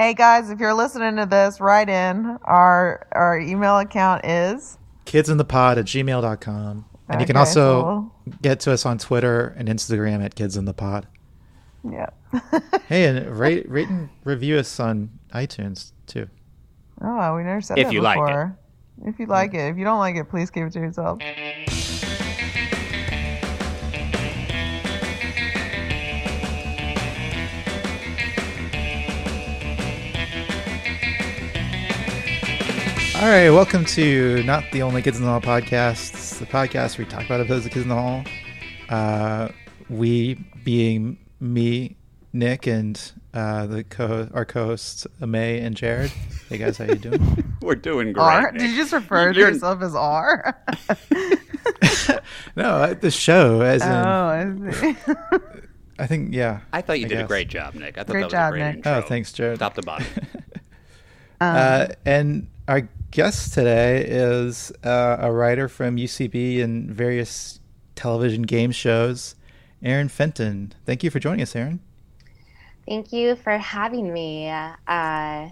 Hey guys, if you're listening to this, write in. Our our email account is kidsinthepod at gmail.com. And you can also cool. get to us on Twitter and Instagram at kidsinthepod. yeah. Hey, and rate, rate and review us on iTunes too. oh, we never said If that you like it. before. If you like it, if you don't like it, please keep it to yourself. All right, welcome to Not the Only Kids in the Hall podcast. It's the podcast where we talk about episodes of Kids in the Hall. Uh, we being me, Nick, and uh, the co our co-hosts May and Jared. Hey guys, how you doing? We're doing great. R? Nick. Did you just refer to You're- yourself as R? no, uh, the show as in oh, I see. I think yeah. I thought you I did a great job, Nick. I thought Great that was job, a great Nick. intro. Oh, thanks, Jared. Top to bottom. Uh, and our guest today is uh, a writer from UCB and various television game shows, Aaron Fenton. Thank you for joining us, Aaron. Thank you for having me. Uh,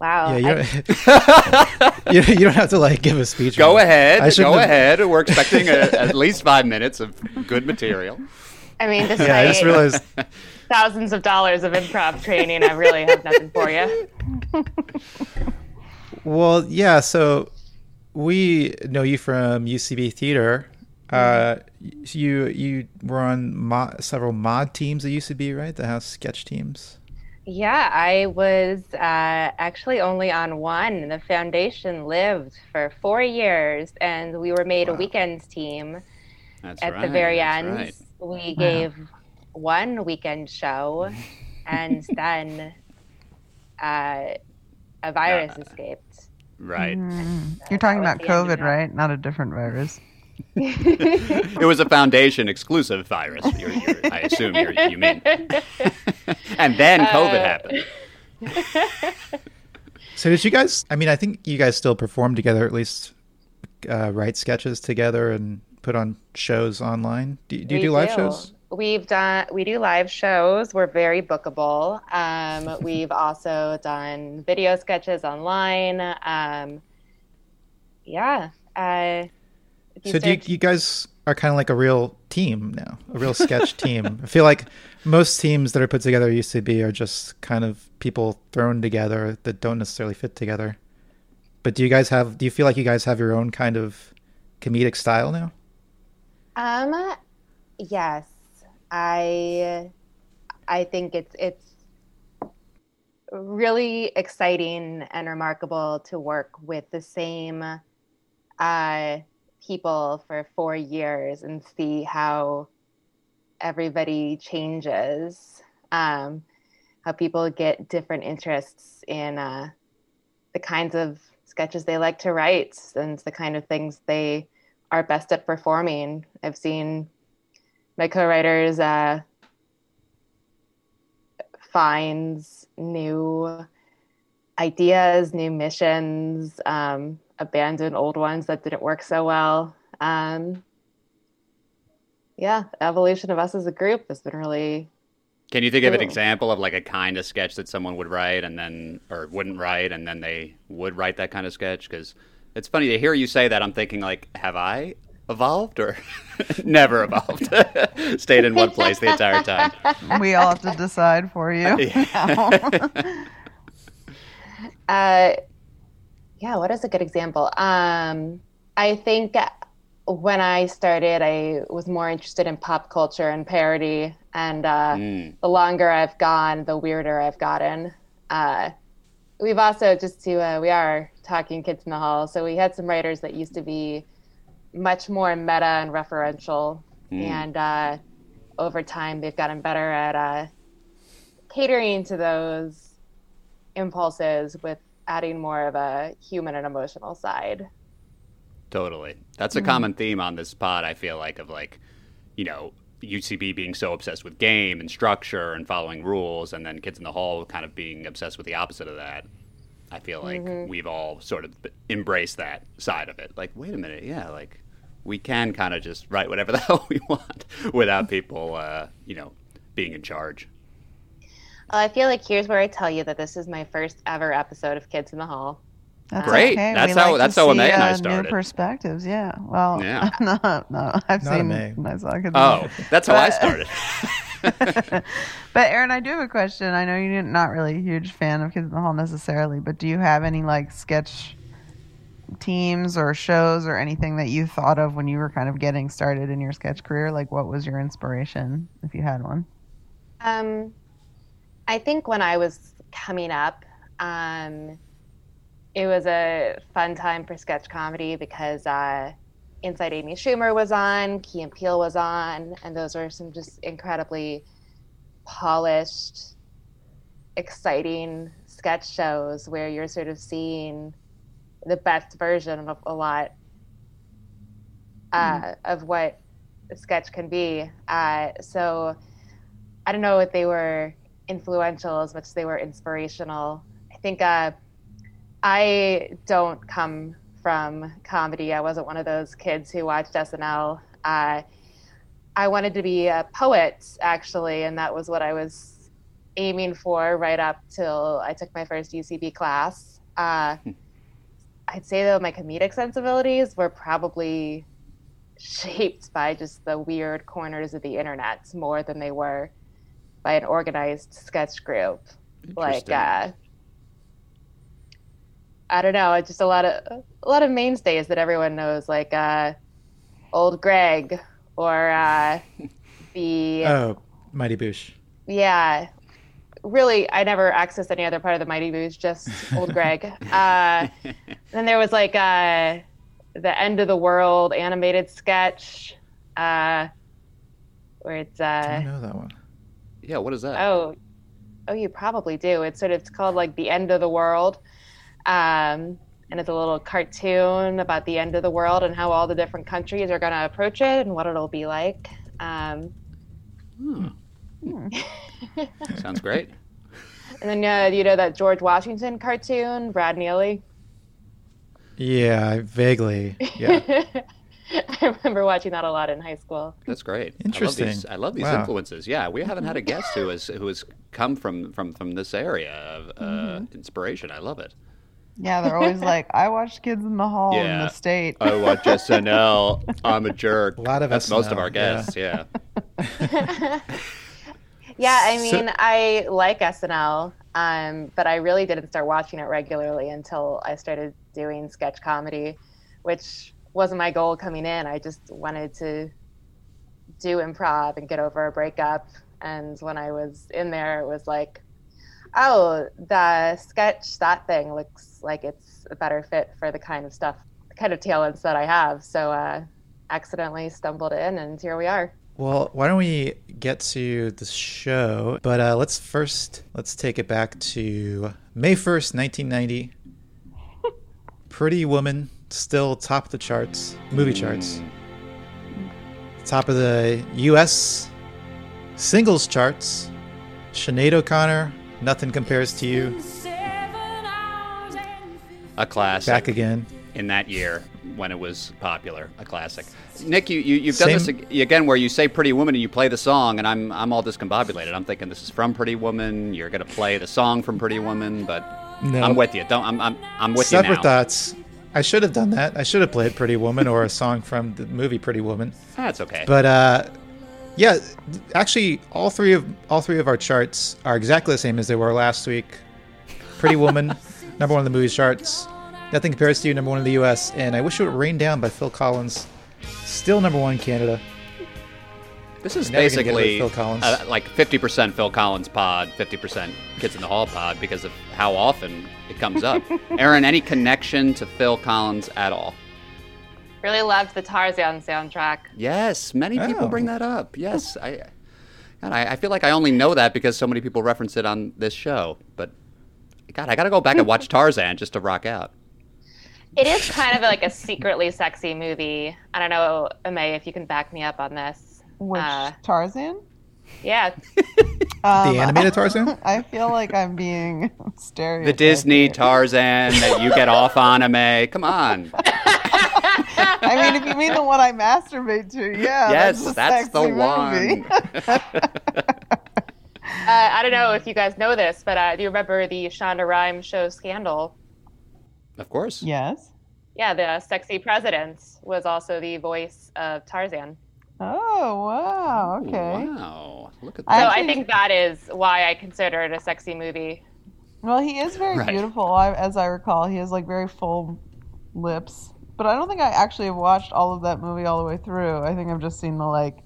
wow. yeah, you don't, you, you don't have to like give a speech. Go on it. ahead. I shouldn't Go have- ahead. We're expecting a, at least five minutes of good material. I mean, despite Yeah, I just realized. thousands of dollars of improv training, I really have nothing for you. Well, yeah. So we know you from UCB Theater. Uh, you you were on mo- several mod teams at UCB, right? The house sketch teams. Yeah, I was uh, actually only on one. The foundation lived for four years, and we were made a weekends team. That's At right. the very end, right. we gave one weekend show, and then uh, a virus Uh, escaped. Right. Mm. You're talking about the end of COVID, right? Not a different virus. It was a foundation exclusive virus. You're, you're, I assume you're, you mean. and then COVID Uh, happened. So did you guys? I mean, I think you guys still perform together, at least uh, write sketches together and put on shows online. Do, do you We do live shows? We've done we do live shows. We're very bookable. Um, we've also done video sketches online. Um, yeah. Uh, if So do you, you guys are kind of like a real team now, a real sketch team. I feel like most teams that are put together at UCB are just kind of people thrown together that don't necessarily fit together. But do you guys have? Do you feel like you guys have your own kind of comedic style now? Um, yes, I, I think it's it's really exciting and remarkable to work with the same uh, people for four years and see how everybody changes. Um, how people get different interests in uh, the kinds of sketches they like to write and the kind of things they are best at performing. I've seen my co-writers uh, finds new ideas, new missions, um, abandon old ones that didn't work so well. Um, yeah, evolution of us as a group has been really Can you think of an example of like a kind of sketch that someone would write and then, or wouldn't write, and then they would write that kind of sketch? Because it's funny to hear you say that. I'm thinking like, have I evolved or never evolved? Stayed in one place the entire time. We all have to decide for you. Uh, yeah, what is a good example? Um, I think when I started, I was more interested in pop culture and parody, and uh, Mm. the longer I've gone, the weirder I've gotten. Uh, we've also just to uh, we are talking kids in the hall, so we had some writers that used to be much more meta and referential, Mm. and uh, over time they've gotten better at uh, catering to those impulses with adding more of a human and emotional side. Totally. That's a Mm-hmm. common theme on this pod, I feel like, of like, you know, UCB being so obsessed with game and structure and following rules, and then Kids in the Hall kind of being obsessed with the opposite of that. I feel like Mm-hmm. we've all sort of embraced that side of it. Like, wait a minute, yeah, like we can kind of just write whatever the hell we want without people, uh, you know, being in charge. Well, I feel like here's where I tell you that this is my first ever episode of Kids in the Hall. That's Great. Okay. That's We how- like that's how see, Amay and I uh, started. New perspectives. Yeah. Well, Yeah. no, no, I've Not seen. Amay. I saw Kids in the Oh, Hall. that's how I started. But Aaron, I do have a question. I know you're not really a huge fan of Kids in the Hall necessarily, but do you have any like sketch teams or shows or anything that you thought of when you were kind of getting started in your sketch career? Like, what was your inspiration, if you had one? Um, I think when I was coming up, um, it was a fun time for sketch comedy because uh, Inside Amy Schumer was on, Key and Peele was on, and those were some just incredibly polished, exciting sketch shows where you're sort of seeing the best version of a lot uh, of what a sketch can be. Uh, so I don't know if they were influential as much as they were inspirational. I think uh, I don't come from comedy. I wasn't one of those kids who watched SNL. Uh, I wanted to be a poet, actually, and that was what I was aiming for right up till I took my first UCB class. Uh, I'd say, though, my comedic sensibilities were probably shaped by just the weird corners of the internet more than they were by an organized sketch group. Like, uh, I don't know, just a lot of a lot of mainstays that everyone knows, like uh, Old Greg or uh, the Oh, Mighty Boosh. yeah. Really, I never accessed any other part of the Mighty Boosh, just Old Greg. Uh, then there was like uh, the End of the World animated sketch, uh, where it's I uh, don't know that one. yeah, what is that? oh, oh, you probably do. It's sort of it's called like the End of the World, um, and it's a little cartoon about the end of the world and how all the different countries are going to approach it and what it'll be like. Um, Hmm. Hmm. Sounds great. and then uh, you know that George Washington cartoon, Brad Neely. Yeah, vaguely. Yeah. I remember watching that a lot in high school. That's great. Interesting. I love these, I love these Wow. influences. Yeah, we haven't had a guest who has who has come from from from this area of uh, Mm-hmm. inspiration. I love it. Yeah, they're always like, I watched Kids in the Hall in the state. I watch SNL. I'm a jerk. A lot of That's most of our guests. Yeah. Yeah, I So- mean, I like SNL, um, but I really didn't start watching it regularly until I started doing sketch comedy, which wasn't my goal coming in. I just wanted to do improv and get over a breakup. And when I was in there, it was like, oh, the sketch, that thing looks like it's a better fit for the kind of stuff, the kind of talents that I have. So, uh, accidentally stumbled in, and here we are. Well, why don't we get to the show? But uh, let's first let's take it back to May first, nineteen ninety. Pretty Woman still top of the charts, movie charts. Top of the U.S. singles charts. Sinead O'Connor, Nothing Compares to You, A classic. back again. in that year when it was popular, a classic. Nick, you, you you've done this Same- again where you say "Pretty Woman" and you play the song, and I'm I'm all discombobulated. I'm thinking this is from Pretty Woman. You're gonna play the song from Pretty Woman, but No. I'm with you. Don't I'm I'm, I'm with Separate you now. thoughts. I should have done that. I should have played Pretty Woman or a song from the movie Pretty Woman. That's okay. But uh, yeah, actually, all three of all three of our charts are exactly the same as they were last week. Pretty Woman, number one on the movie charts. Nothing compares to you, number one in the U.S. And I wish it would rain down by Phil Collins, still number one in Canada. this is never gonna get rid of basically Phil Collins. uh, like 50% Phil Collins pod, 50% Kids in the Hall pod because of how often it comes up. Aaron, any connection to Phil Collins at all? Really loved the Tarzan soundtrack. Yes, many people Oh. bring that up. Yes, I, God, I, I feel like I only know that because so many people reference it on this show. But God, I got to go back and watch Tarzan just to rock out. It is kind of like a secretly sexy movie. I don't know, May, if you can back me up on this. Which Uh, Tarzan? Yeah, Um, The animated Tarzan? I feel like I'm being stereotyped. The Disney. Tarzan that you get off on, May. Come on. I mean, if you mean the one I masturbate to, yeah. yes, that's, that's the one. movie. I don't know if you guys know this, but uh, do you remember the Shonda Rhimes show Scandal? Of course. Yes. Yeah, the sexy president was also the voice of Tarzan. Oh wow. Ooh, Okay. Wow. Look at I So that. I think that is why I consider it a sexy movie. Well, he is very Right. beautiful. I, as I recall, he has like very full lips. But I don't think I actually have watched all of that movie all the way through. I think I've just seen the like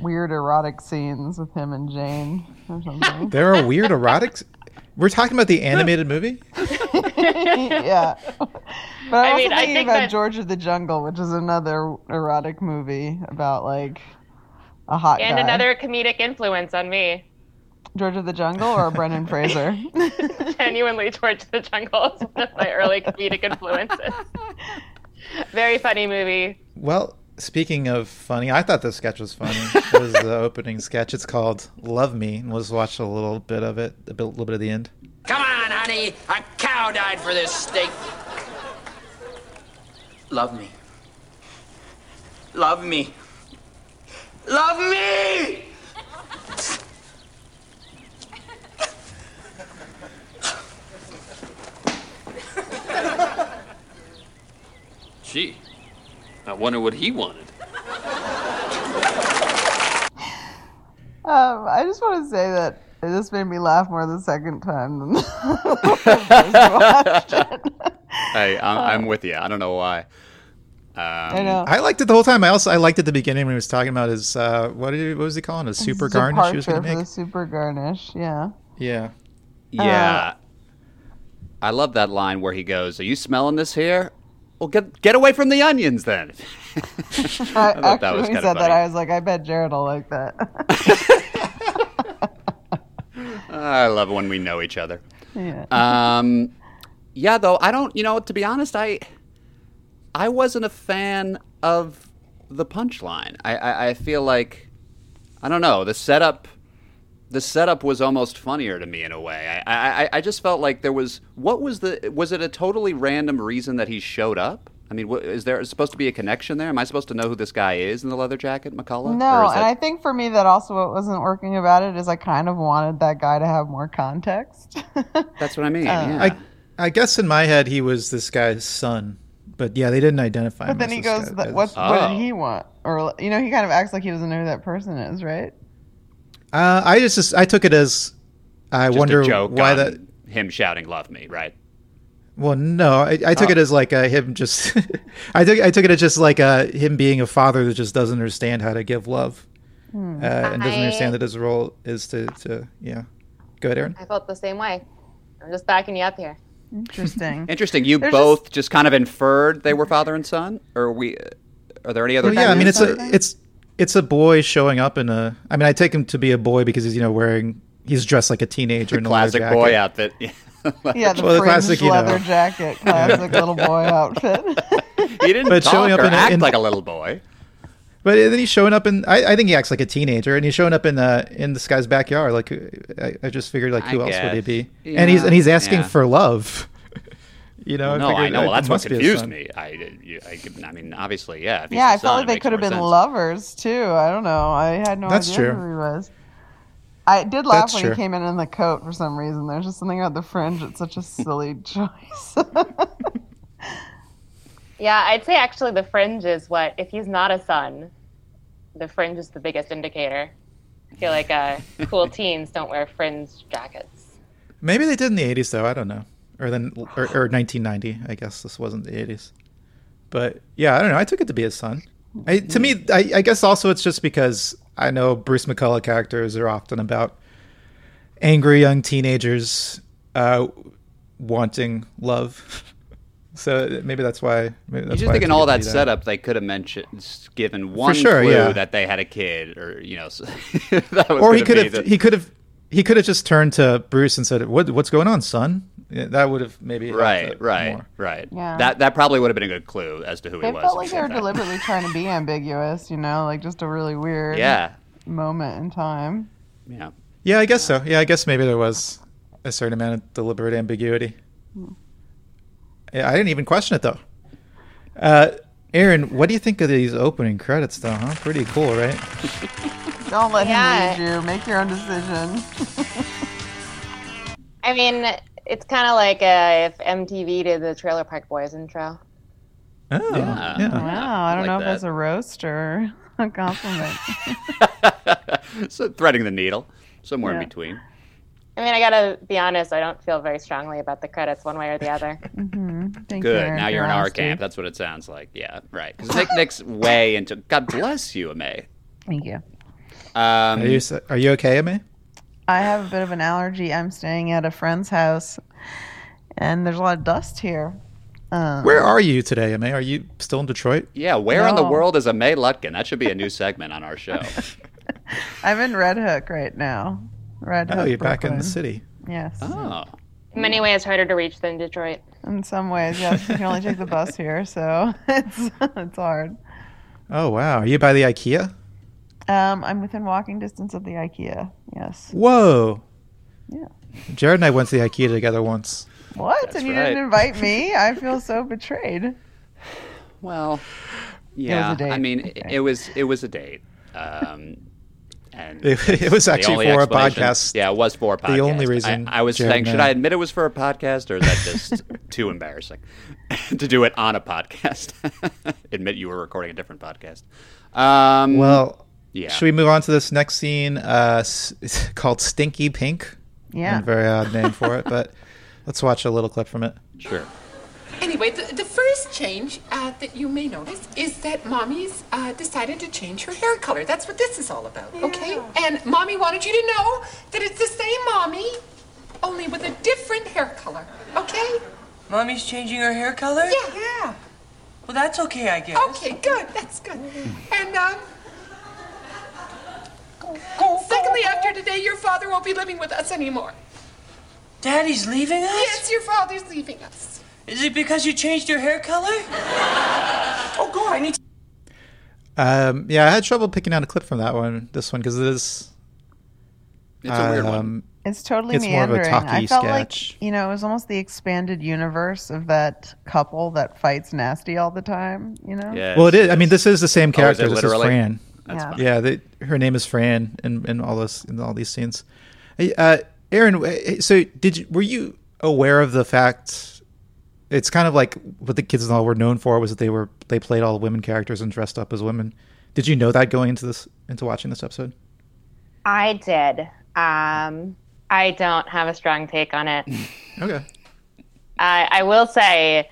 weird erotic scenes with him and Jane or something. There are weird erotics. We're talking about the animated movie. yeah. But I'm I also mean, I thinking think about that- George of the Jungle, which is another erotic movie about like a hot And guy. another comedic influence on me. George of the Jungle or Brendan Fraser. Genuinely, George of the Jungle is one of my early comedic influences. Very funny movie. Well, speaking of funny, I thought this sketch was funny. it was the opening sketch. It's called "Love Me," and let's watch a little bit of it, a bit- little bit of the end. Come on, honey. A cow died for this steak. Love me. Love me. Love me! Gee, I wonder what he wanted. Um, I just want to say that this made me laugh more the second time than the first watched. Hey, I'm, I'm with you. I don't know why. Um, I know. I liked it the whole time. I also I liked it at the beginning when he was talking about his uh, what did he, what was he calling it? a super garnish he was Departure going to make. the super garnish. Yeah. Yeah, Yeah. I love that line where he goes, "Are you smelling this here? Well, get get away from the onions then." I, thought that actually, was when he said that. I was like, I bet Jared will like that. I love when we know each other. yeah. Um, yeah, though I don't. You know, to be honest, I I wasn't a fan of the punchline. I, I I feel like I don't know the setup. The setup was almost funnier to me in a way. I, I I just felt like there was what was the was it a totally random reason that he showed up? I mean, what, is there supposed to be a connection there? Am I supposed to know who this guy is in the leather jacket, McCulloch? No, Or and that- I think for me that also what wasn't working about it is I kind of wanted that guy to have more context. that's what I mean. Uh, yeah. I I guess in my head he was this guy's son, but yeah, they didn't identify. but him then as he this goes, guy- that, as- "What? What Oh. did he want?" Or you know, he kind of acts like he doesn't know who that person is, right? Uh, I just, just I took it as I Just wonder a joke why on that. him shouting "Love me," right? Well, no, I, I took Oh. it as like uh, him just. I took I took it as just like uh, him being a father that just doesn't understand how to give love, Hmm. uh, and doesn't I- understand that his role is to to yeah. Go ahead, Aaron. I felt the same way. I'm just backing you up here. Interesting. Interesting. You There's both just... kind of inferred they were father and son, or we? Are there any other? Well, yeah, I mean it's a it's it's a boy showing up in a. I mean, I take him to be a boy because he's you know wearing he's dressed like a teenager in a leather classic jacket. boy outfit. yeah, the Well, the fringed classic, you know. leather jacket, classic little boy outfit. he didn't But talk showing up or in act in- like a little boy. But then he's showing up in. I, I think he acts like a teenager, and he's showing up in uh, in this guy's backyard. Like I, I just figured, like I who else would he guess. be? and he's and he's asking yeah. for love. You know, no, I figured know. Well, that's what must be his confused me. I, you- I, I mean, obviously, yeah. yeah, I felt son, like they could have been sense. lovers too. I don't know. I had no That's idea true. who he was. I did laugh That's when true. he came in in the coat for some reason. There's just something about the fringe. It's such a silly choice. Yeah, I'd say actually the fringe is what, if he's not a son, the fringe is the biggest indicator. I feel like uh, cool teens don't wear fringe jackets. Maybe they did in the '80s, though. I don't know, or then or, or 1990. I guess this wasn't the '80s. But yeah, I don't know. I took it to be his son. I, to me, I, I guess also it's just because I know Bruce McCulloch characters are often about angry young teenagers uh, wanting love. so maybe that's why. Maybe You that's just why think in all that setup, they could have mentioned, given one sure, clue yeah. that they had a kid, or you know, so that was Or he could have. the- He could have. He could have just turned to Bruce and said, "What? What's going on, son?" Yeah, that would have maybe right, right, more. right. Yeah. That that probably would have been a good clue as to who they he was. felt like they were deliberately trying to be ambiguous, you know, like just a really weird Yeah, moment in time. yeah. Yeah, I guess so. Yeah, I guess maybe there was a certain amount of deliberate ambiguity. Yeah, I didn't even question it though. Uh, Aaron, what do you think of these opening credits, though? Huh? Pretty cool, right? Don't let Yeah. him lead you. Make your own decision. I mean, it's kind of like uh, if MTV did the Trailer Park Boys intro. Oh, Yeah. yeah. Wow, I don't like know if that's a roast or a compliment. so threading the needle, somewhere Yeah. in between. I mean, I gotta be honest, I don't feel very strongly about the credits one way or the other. hmm Thank Good. You, Aaron, now you're in our honesty. camp. That's what it sounds like. Yeah, right. Because Nick, Nick's way into. God bless you, May. Thank you. Um, Are you are you okay, Amy? I have a bit of an allergy. I'm staying at a friend's house, and there's a lot of dust here. Um, Where are you today, Amy? Are you still in Detroit? yeah, where in the world is a May Lutkin? That should be a new segment on our show. I'm in Red Hook right now. Red Oh, Hook. Oh, you're back in the city. Yes. Oh, In many ways, harder to reach than Detroit. In some ways, yes. You can only take the bus here, so it's it's hard. Oh wow, are you by the IKEA? Um, I'm within walking distance of the IKEA. Yes. Whoa. Yeah. Jared and I went to the IKEA together once. What? That's and you right. didn't invite me? I feel so betrayed. well, yeah. date. I mean, Okay. it, it was it was a date. Um, and It, it was actually for a podcast. Yeah, it was for a podcast. The only reason I, I was Jared saying, should I- I admit it was for a podcast, or is that just too embarrassing to do it on a podcast? admit you were recording a different podcast. Um, Well, yeah. should we move on to this next scene? Uh, it's called Stinky Pink. Yeah. A very odd name for it, but let's watch a little clip from it. sure. Anyway, the, the first change uh, that you may notice is that Mommy's uh, decided to change her hair color. That's what this is all about, okay? And Mommy wanted you to know that it's the same Mommy, only with a different hair color, okay? Mommy's changing her hair color? Yeah. Yeah. Well, that's okay, I guess. Okay, good. That's good. And, um. Secondly, after today, your father won't be living with us anymore. Daddy's leaving us? Yes, your father's leaving us. Is it because you changed your hair color? oh, God, I need to. Um, yeah, I had trouble picking out a clip from that one, this one, because it is. It's a weird one. um, It's totally It's more of a meandering. I felt sketch. like you know it was almost the expanded universe of that couple that fights nasty all the time. You know. Yes, Well, it is. I mean, this is the same Oh, is character. it this is? Fran. That's Yeah. fine. Yeah, they, her name is Fran in, in all this in all these scenes. Uh, Aaron, so did you were you aware of the fact? It's kind of like what the kids and all were known for was that they were they played all the women characters and dressed up as women. Did you know that going into this into watching this episode? I did. Um, I don't have a strong take on it. Okay. I, I will say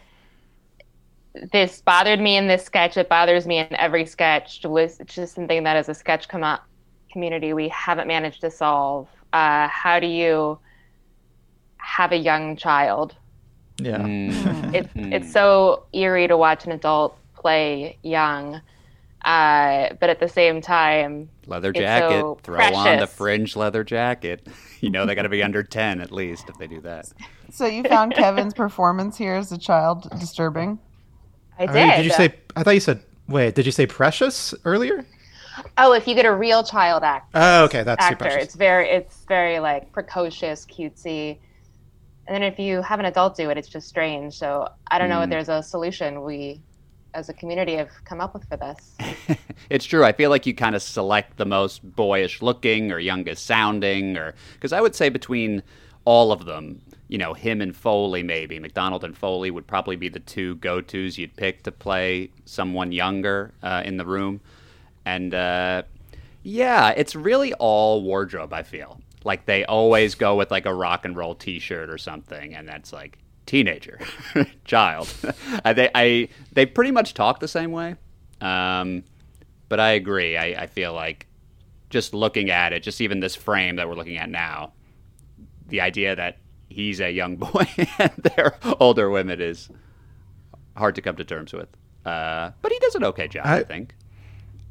this bothered me in this sketch. It bothers me in every sketch. Was just something that as a sketch com- community we haven't managed to solve. Uh, how do you have a young child? Yeah. Mm. It's it's so eerie to watch an adult play young, uh, but at the same time, Leather It's jacket. so Throw on the fringe leather jacket. You know they got to be under ten at least if they do that. So you found Kevin's performance here as a child disturbing. I All did. right, did you say? I thought you said. Wait, did you say Precious earlier? Oh, if you get a real child act, Oh, okay, that's actor, precious. it's very it's very like precocious, cutesy. And then if you have an adult do it, it's just strange. So I don't know Hmm. if there's a solution we, as a community, have come up with for this. It's true. I feel like you kind of select the most boyish looking or youngest sounding, or because I would say between all of them, you know, him and Foley, maybe McDonald and Foley would probably be the two go tos you'd pick to play someone younger uh, in the room. And uh, yeah, it's really all wardrobe, I feel. Like they always go with like a rock and roll t shirt or something, and that's like teenager, child. They, I, they pretty much talk the same way. Um, but I agree. I, I feel like just looking at it, just even this frame that we're looking at now, the idea that he's a young boy and they're older women is hard to come to terms with. Uh, but he does an okay job, I, I- think.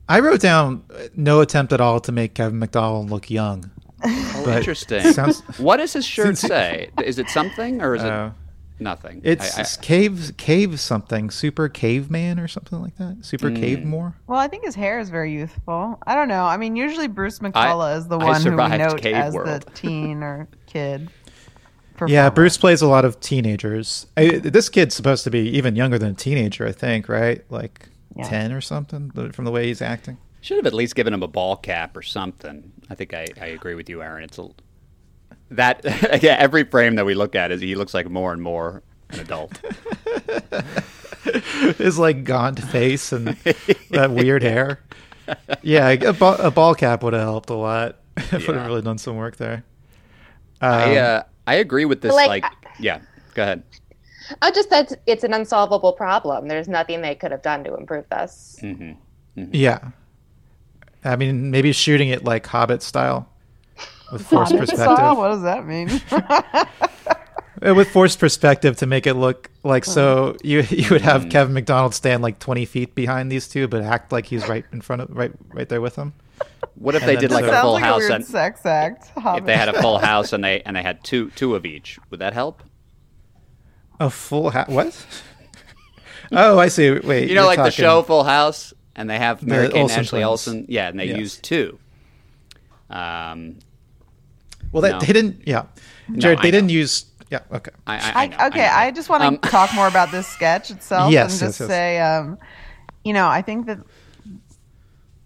I wrote down uh, no attempt at all to make Kevin McDonald look young. Oh, but interesting. sounds- what does his shirt say? Is it something or is Uh, it nothing? It's I- I- cave cave something, super caveman or something like that. Super Hmm. cave more. Well, I think his hair is very youthful. I don't know. I mean, usually Bruce McCulloch is the one who we note as World. the teen or kid. Yeah. Bruce plays a lot of teenagers. I, this kid's supposed to be even younger than a teenager, I think, right? Like Yeah. ten or something, from the way he's acting. Should have at least given him a ball cap or something. I think I, I agree with you, Aaron. It's a that yeah. Every frame that we look at is he looks like more and more an adult. His like gaunt face and that weird hair. Yeah, a ball, a ball cap would have helped a lot. I would Yeah. have really done some work there. I Um, uh, I agree with this. Like, Like, yeah, go ahead. Oh, just that it's an unsolvable problem. There's nothing they could have done to improve this. Mm. Yeah. I mean, maybe shooting it like Hobbit style with forced Style? perspective. What does that mean? With forced perspective to make it look like so mm-hmm. you you would have Kevin McDonald stand like 20 feet behind these two, but act like he's right in front of right right there with them. What if And they did like a full like a house weird and sex act. if they had a full house and they and they had two two of each, would that help? A full ha- what? oh, I see. Wait, You know, you're like the show Full House, and they have Mary The Kate and Olsen Ashley twins. Olsen. Yeah, and they Yes. used two. Um, Well, that No. they didn't. Yeah, Jared, I they didn't use. Yeah, okay. I, I, I, I know, okay, know. I, just want to Um, talk more about this sketch itself Yes, and yes, just yes. say, um, you know, I think that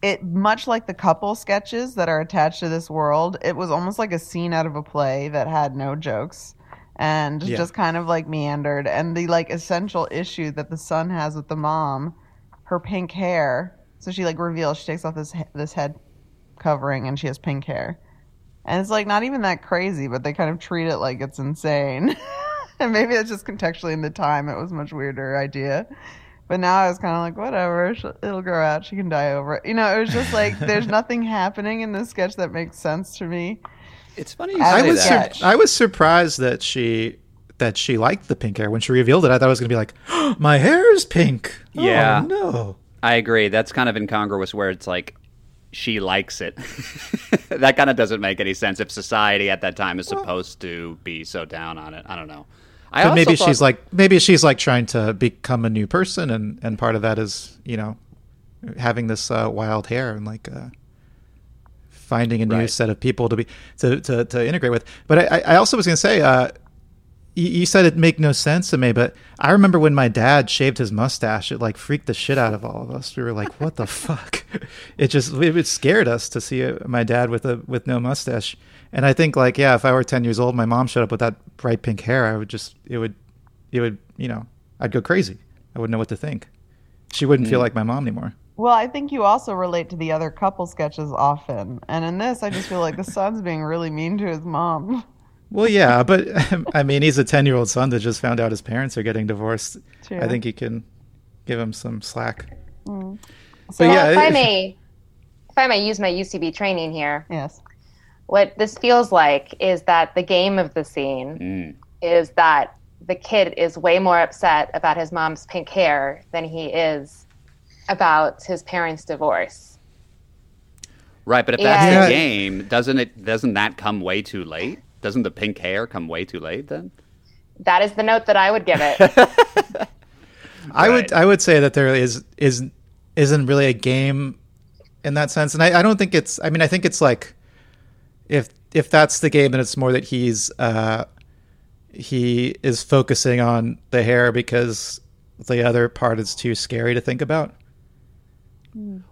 it, much like the couple sketches that are attached to this world, it was almost like a scene out of a play that had no jokes and Yeah. just kind of like meandered. And the like essential issue that the son has with the mom, her pink hair. So she like reveals she takes off this this head covering and she has pink hair. And it's like not even that crazy, but they kind of treat it like it's insane. and maybe it's just contextually in the time it was a much weirder idea. But now I was kind of like, whatever, she'll- it'll grow out. She can dye over it. You know, it was just like there's nothing happening in this sketch that makes sense to me. It's funny you I I was that. sur- I was surprised that she that she liked the pink hair when she revealed it. I thought it was gonna be like, my hair is pink. Oh, Yeah. no. I agree. That's kind of incongruous where it's like she likes it. that kind of doesn't make any sense if society at that time is supposed to be so down on it. I don't know. I maybe thought- she's like maybe she's like trying to become a new person, and and part of that is you know having this uh, wild hair and like uh, finding a new Right. set of people to be to to, to integrate with. But I, I also was gonna say. Uh, you you said it make no sense to me, but I remember when my dad shaved his mustache, it like freaked the shit out of all of us. We were like, "What the fuck?" It just it, it scared us to see uh my dad with a with no mustache. And I think like, yeah, if I were ten years old, my mom showed up with that bright pink hair, I would just it would it would you know I'd go crazy. I wouldn't know what to think. She wouldn't feel like my mom anymore. Well, I think you also relate to the other couple sketches often. And in this, I just feel like the son's being really mean to his mom. Well, yeah, but I mean, he's a ten-year-old son that just found out his parents are getting divorced. True. I think you can give him some slack. Mm. But yeah, if I may, if I may use my UCB training here, Yes. what this feels like is that the game of the scene Mm. is that the kid is way more upset about his mom's pink hair than he is about his parents' divorce. right, but if that's Yeah. the game, doesn't it? Doesn't that come way too late? Doesn't the pink hair come way too late then? That is the note that I would give it. I would I would say that there is is isn't really a game in that sense, and I, I don't think it's. I mean, I think it's like if if that's the game, then it's more that he's uh, he is focusing on the hair because the other part is too scary to think about.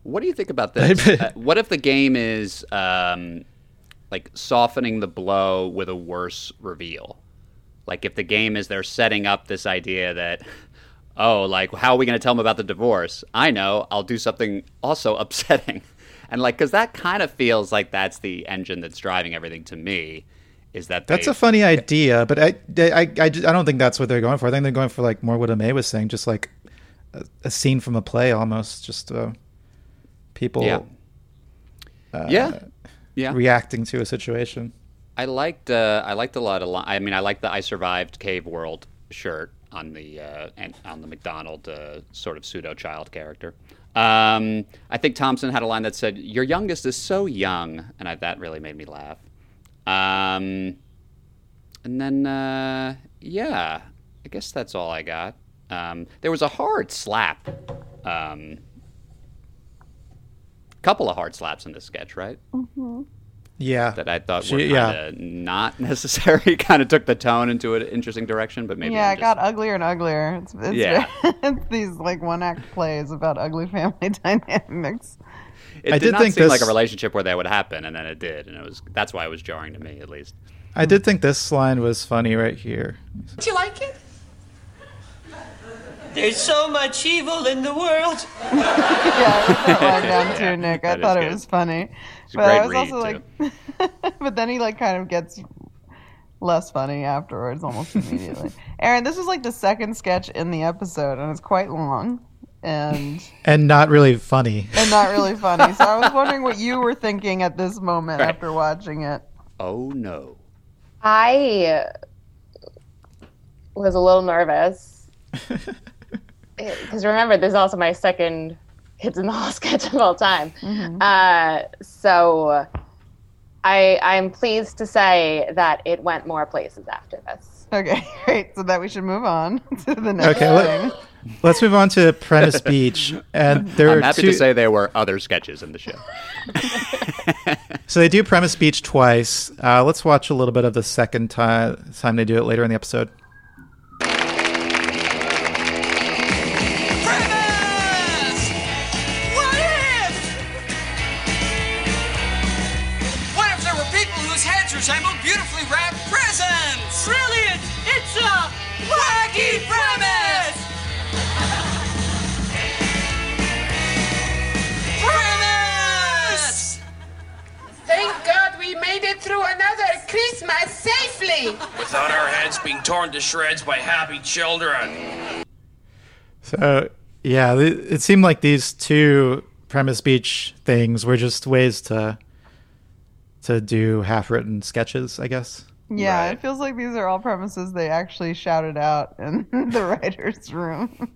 What do you think about this? uh, what if the game is um, like softening the blow with a worse reveal? Like if the game is they're setting up this idea that, oh, like how are we going to tell them about the divorce? I know, I'll do something also upsetting, and like because that kind of feels like that's the engine that's driving everything to me. Is that That's they- a funny idea, but I, I, I, I don't think that's what they're going for. I think they're going for like more what May was saying, just like a, a scene from a play almost, just uh, people Yeah. uh, yeah, yeah. reacting to a situation. I liked uh, I liked a lot of li- I mean I liked the I survived cave world shirt on the uh, and on the McDonald uh, sort of pseudo child character. Um, I think Thompson had a line that said your youngest is so young and I, that really made me laugh. Um, and then uh, yeah, I guess that's all I got. Um, there was a hard slap. Um, couple of hard slaps in this sketch, right? Mm-hmm. Yeah, that I thought She- were yeah. kind of not necessary. kind of took the tone into an interesting direction, but maybe yeah, I'm it got uglier and uglier. It's, it's, Yeah. it's these like one act plays about ugly family dynamics. It I did, did not think seem like a relationship where that would happen, and then it did, and it was that's why it was jarring to me at least. I did think this line was funny right here. Do you like it? There's so much evil in the world. yeah, I wrote that down too, Nick. I that is thought it good. was funny. It's a but I great was also read, like, but then he like kind of gets less funny afterwards, almost immediately. Aaron, this is like the second sketch in the episode, and it's quite long and And not really funny. and not really funny. So I was wondering what you were thinking at this moment Right. after watching it. Oh no. I was a little nervous because remember, this is also my second Kids in the Hall sketch of all time. Uh, so I I'm pleased to say that it went more places after this. Okay, great. So that we should move on to the next Okay, thing. let, let's move on to Premise Beach. And there I'm are happy two, to say there were other sketches in the show. So they do Premise Beach twice. Uh, let's watch a little bit of the second time time they do it later in the episode. Safely. Without our heads being torn to shreds by happy children. So yeah, it seemed like these two Premise Beach things were just ways to to do half-written sketches, I guess. Yeah, Right. it feels like these are all premises they actually shouted out in the writers' room.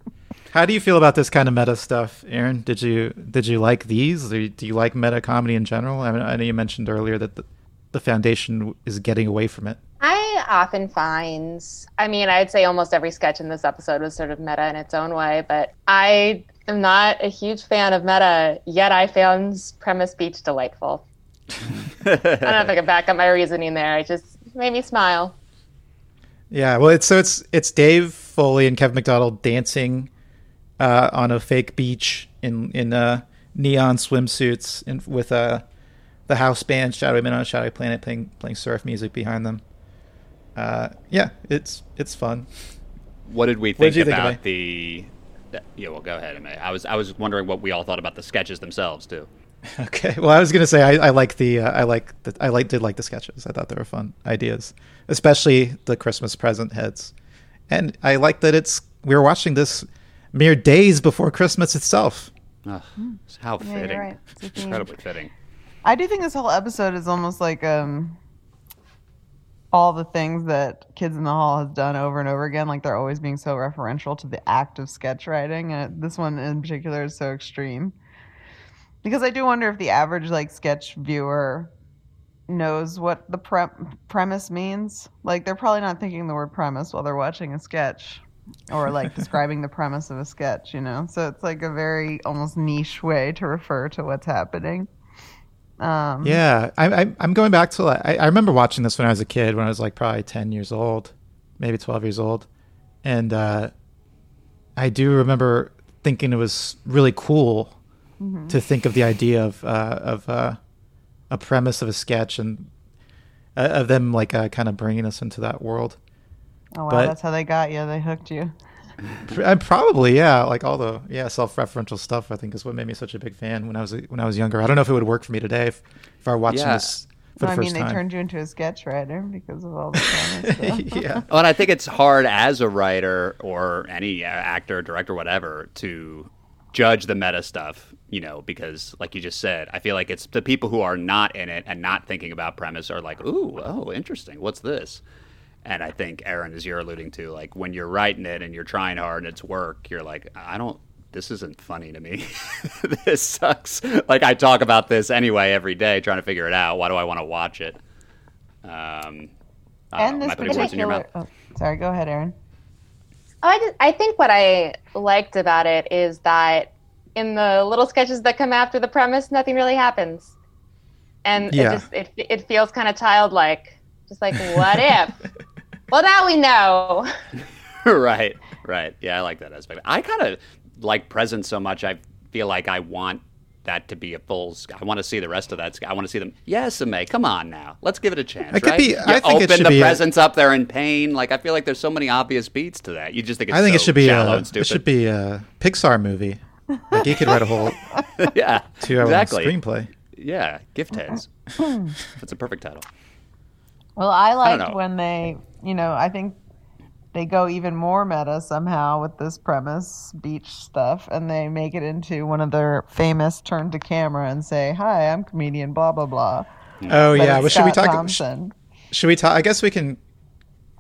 How do you feel about this kind of meta stuff, Aaron? Did you did you like these? Do you, do you like meta comedy in general? I mean, I know you mentioned earlier that the, the foundation is getting away from it. I often find, I mean, I'd say almost every sketch in this episode was sort of meta in its own way, but I am not a huge fan of meta, yet I found Premise Beach delightful. I don't know if I can back up my reasoning there. It just made me smile. Yeah, well, it's so it's it's Dave Foley and Kevin McDonald dancing uh, on a fake beach in in uh, neon swimsuits in, with uh, the house band Shadowy Men on a Shadowy Planet playing playing surf music behind them. Uh, yeah, it's it's fun. What did we think did you think, about the? Yeah, well, go ahead, Amay. I was I was wondering what we all thought about the sketches themselves too. Okay, well, I was gonna say I, I like the uh, I like the I like did like the sketches. I thought they were fun ideas, especially the Christmas present heads, and I like that it's we were watching this mere days before Christmas itself. Ugh, how Yeah, fitting! right. It's a It's theme. incredibly fitting. I do think this whole episode is almost like um all the things that Kids in the Hall has done over and over again. Like they're always being so referential to the act of sketch writing, and this one in particular is so extreme. Because I do wonder if the average like sketch viewer knows what the pre- premise means. Like they're probably not thinking the word premise while they're watching a sketch or like describing the premise of a sketch, you know. So it's like a very almost niche way to refer to what's happening. Um, Yeah, I, I, I'm going back to like, I, I remember watching this when I was a kid, when I was like probably 10 years old, maybe 12 years old, and uh, I do remember thinking it was really cool to think of the idea of uh, of uh, a premise of a sketch and uh, of them like uh, kind of bringing us into that world. Oh wow, But- that's how they got you. They hooked you. Pr- uh, Probably, yeah. Like all the yeah self-referential stuff. I think is what made me such a big fan when I was when I was younger. I don't know if it would work for me today if, if I were watching Yeah. this for No, the I first mean, they turned you into a sketch writer because of all the premise stuff. yeah. Well, and I think it's hard as a writer or any uh, actor, director, whatever, to judge the meta stuff, you know, because like you just said, I feel like it's the people who are not in it and not thinking about premise are like, ooh, oh, interesting. What's this? And I think Aaron, as you're alluding to, like when you're writing it and you're trying hard and it's work, you're like, I don't. This isn't funny to me. this sucks. Like I talk about this anyway every day, trying to figure it out. Why do I want to watch it? Um, I and know. This I words in your particular. mouth? Oh, sorry, go ahead, Aaron. Oh, I, just, I think what I liked about it is that in the little sketches that come after the premise, nothing really happens, and Yeah. it just it it feels kind of childlike, just like what if? well, now we know. right, right. Yeah, I like that aspect. I kind of like presents so much. I feel like I want that to be a full. sk- I want to see the rest of that. sk- I want to see them. Yes, May, come on now. Let's give it a chance. It could right? be- You I think it open should the be a- presents up there in pain. Like I feel like there's so many obvious beats to that. You just think it's I think it should be a it should be a Pixar movie. Like he could write a whole yeah, two hour exactly. screenplay. Yeah, gift heads. That's a perfect title. Well, I liked know. when they, you know, I think they go even more meta somehow with this premise beach stuff, and they make it into one of their famous turn to camera and say, "Hi, I'm comedian blah blah blah." Oh But yeah, well, should we talk? Thompson. Should we talk? I guess we can.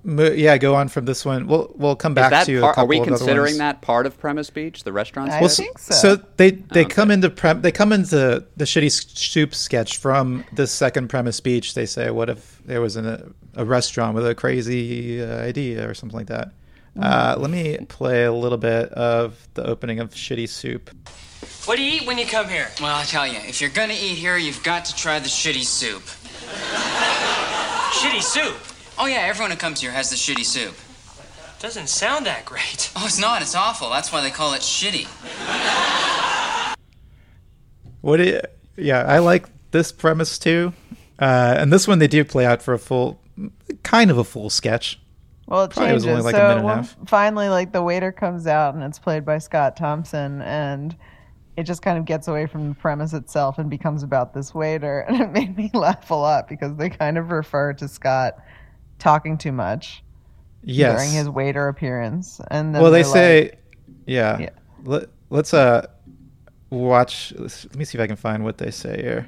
Mo- yeah, go on from this one. We'll we'll come back to. a part, are we considering that part of Premise Beach, the restaurant? I Well, sketch? think so. so. they they Okay. come into prem they come into the shitty soup sketch from the second premise beach. They say, "What if there was an, a, a restaurant with a crazy uh, idea or something like that?" Uh, let me play a little bit of the opening of Shitty Soup. What do you eat when you come here? Well, I tell you, if you're gonna eat here, you've got to try the shitty soup. Shitty soup. Oh yeah, everyone who comes here has the shitty soup. Doesn't sound that great. Oh, it's not. It's awful. That's why they call it shitty. What? i- yeah, I like this premise too, uh, and this one they do play out for a full, kind of a full sketch. Well, it Probably was changes. only like a so minute and a half. finally, like the waiter comes out and it's played by Scott Thompson, and it just kind of gets away from the premise itself and becomes about this waiter, and it made me laugh a lot because they kind of refer to Scott talking too much Yes. during his waiter appearance, and then well, they say, like- yeah. Yeah. Let, let's uh watch. let's- Let me see if I can find what they say here.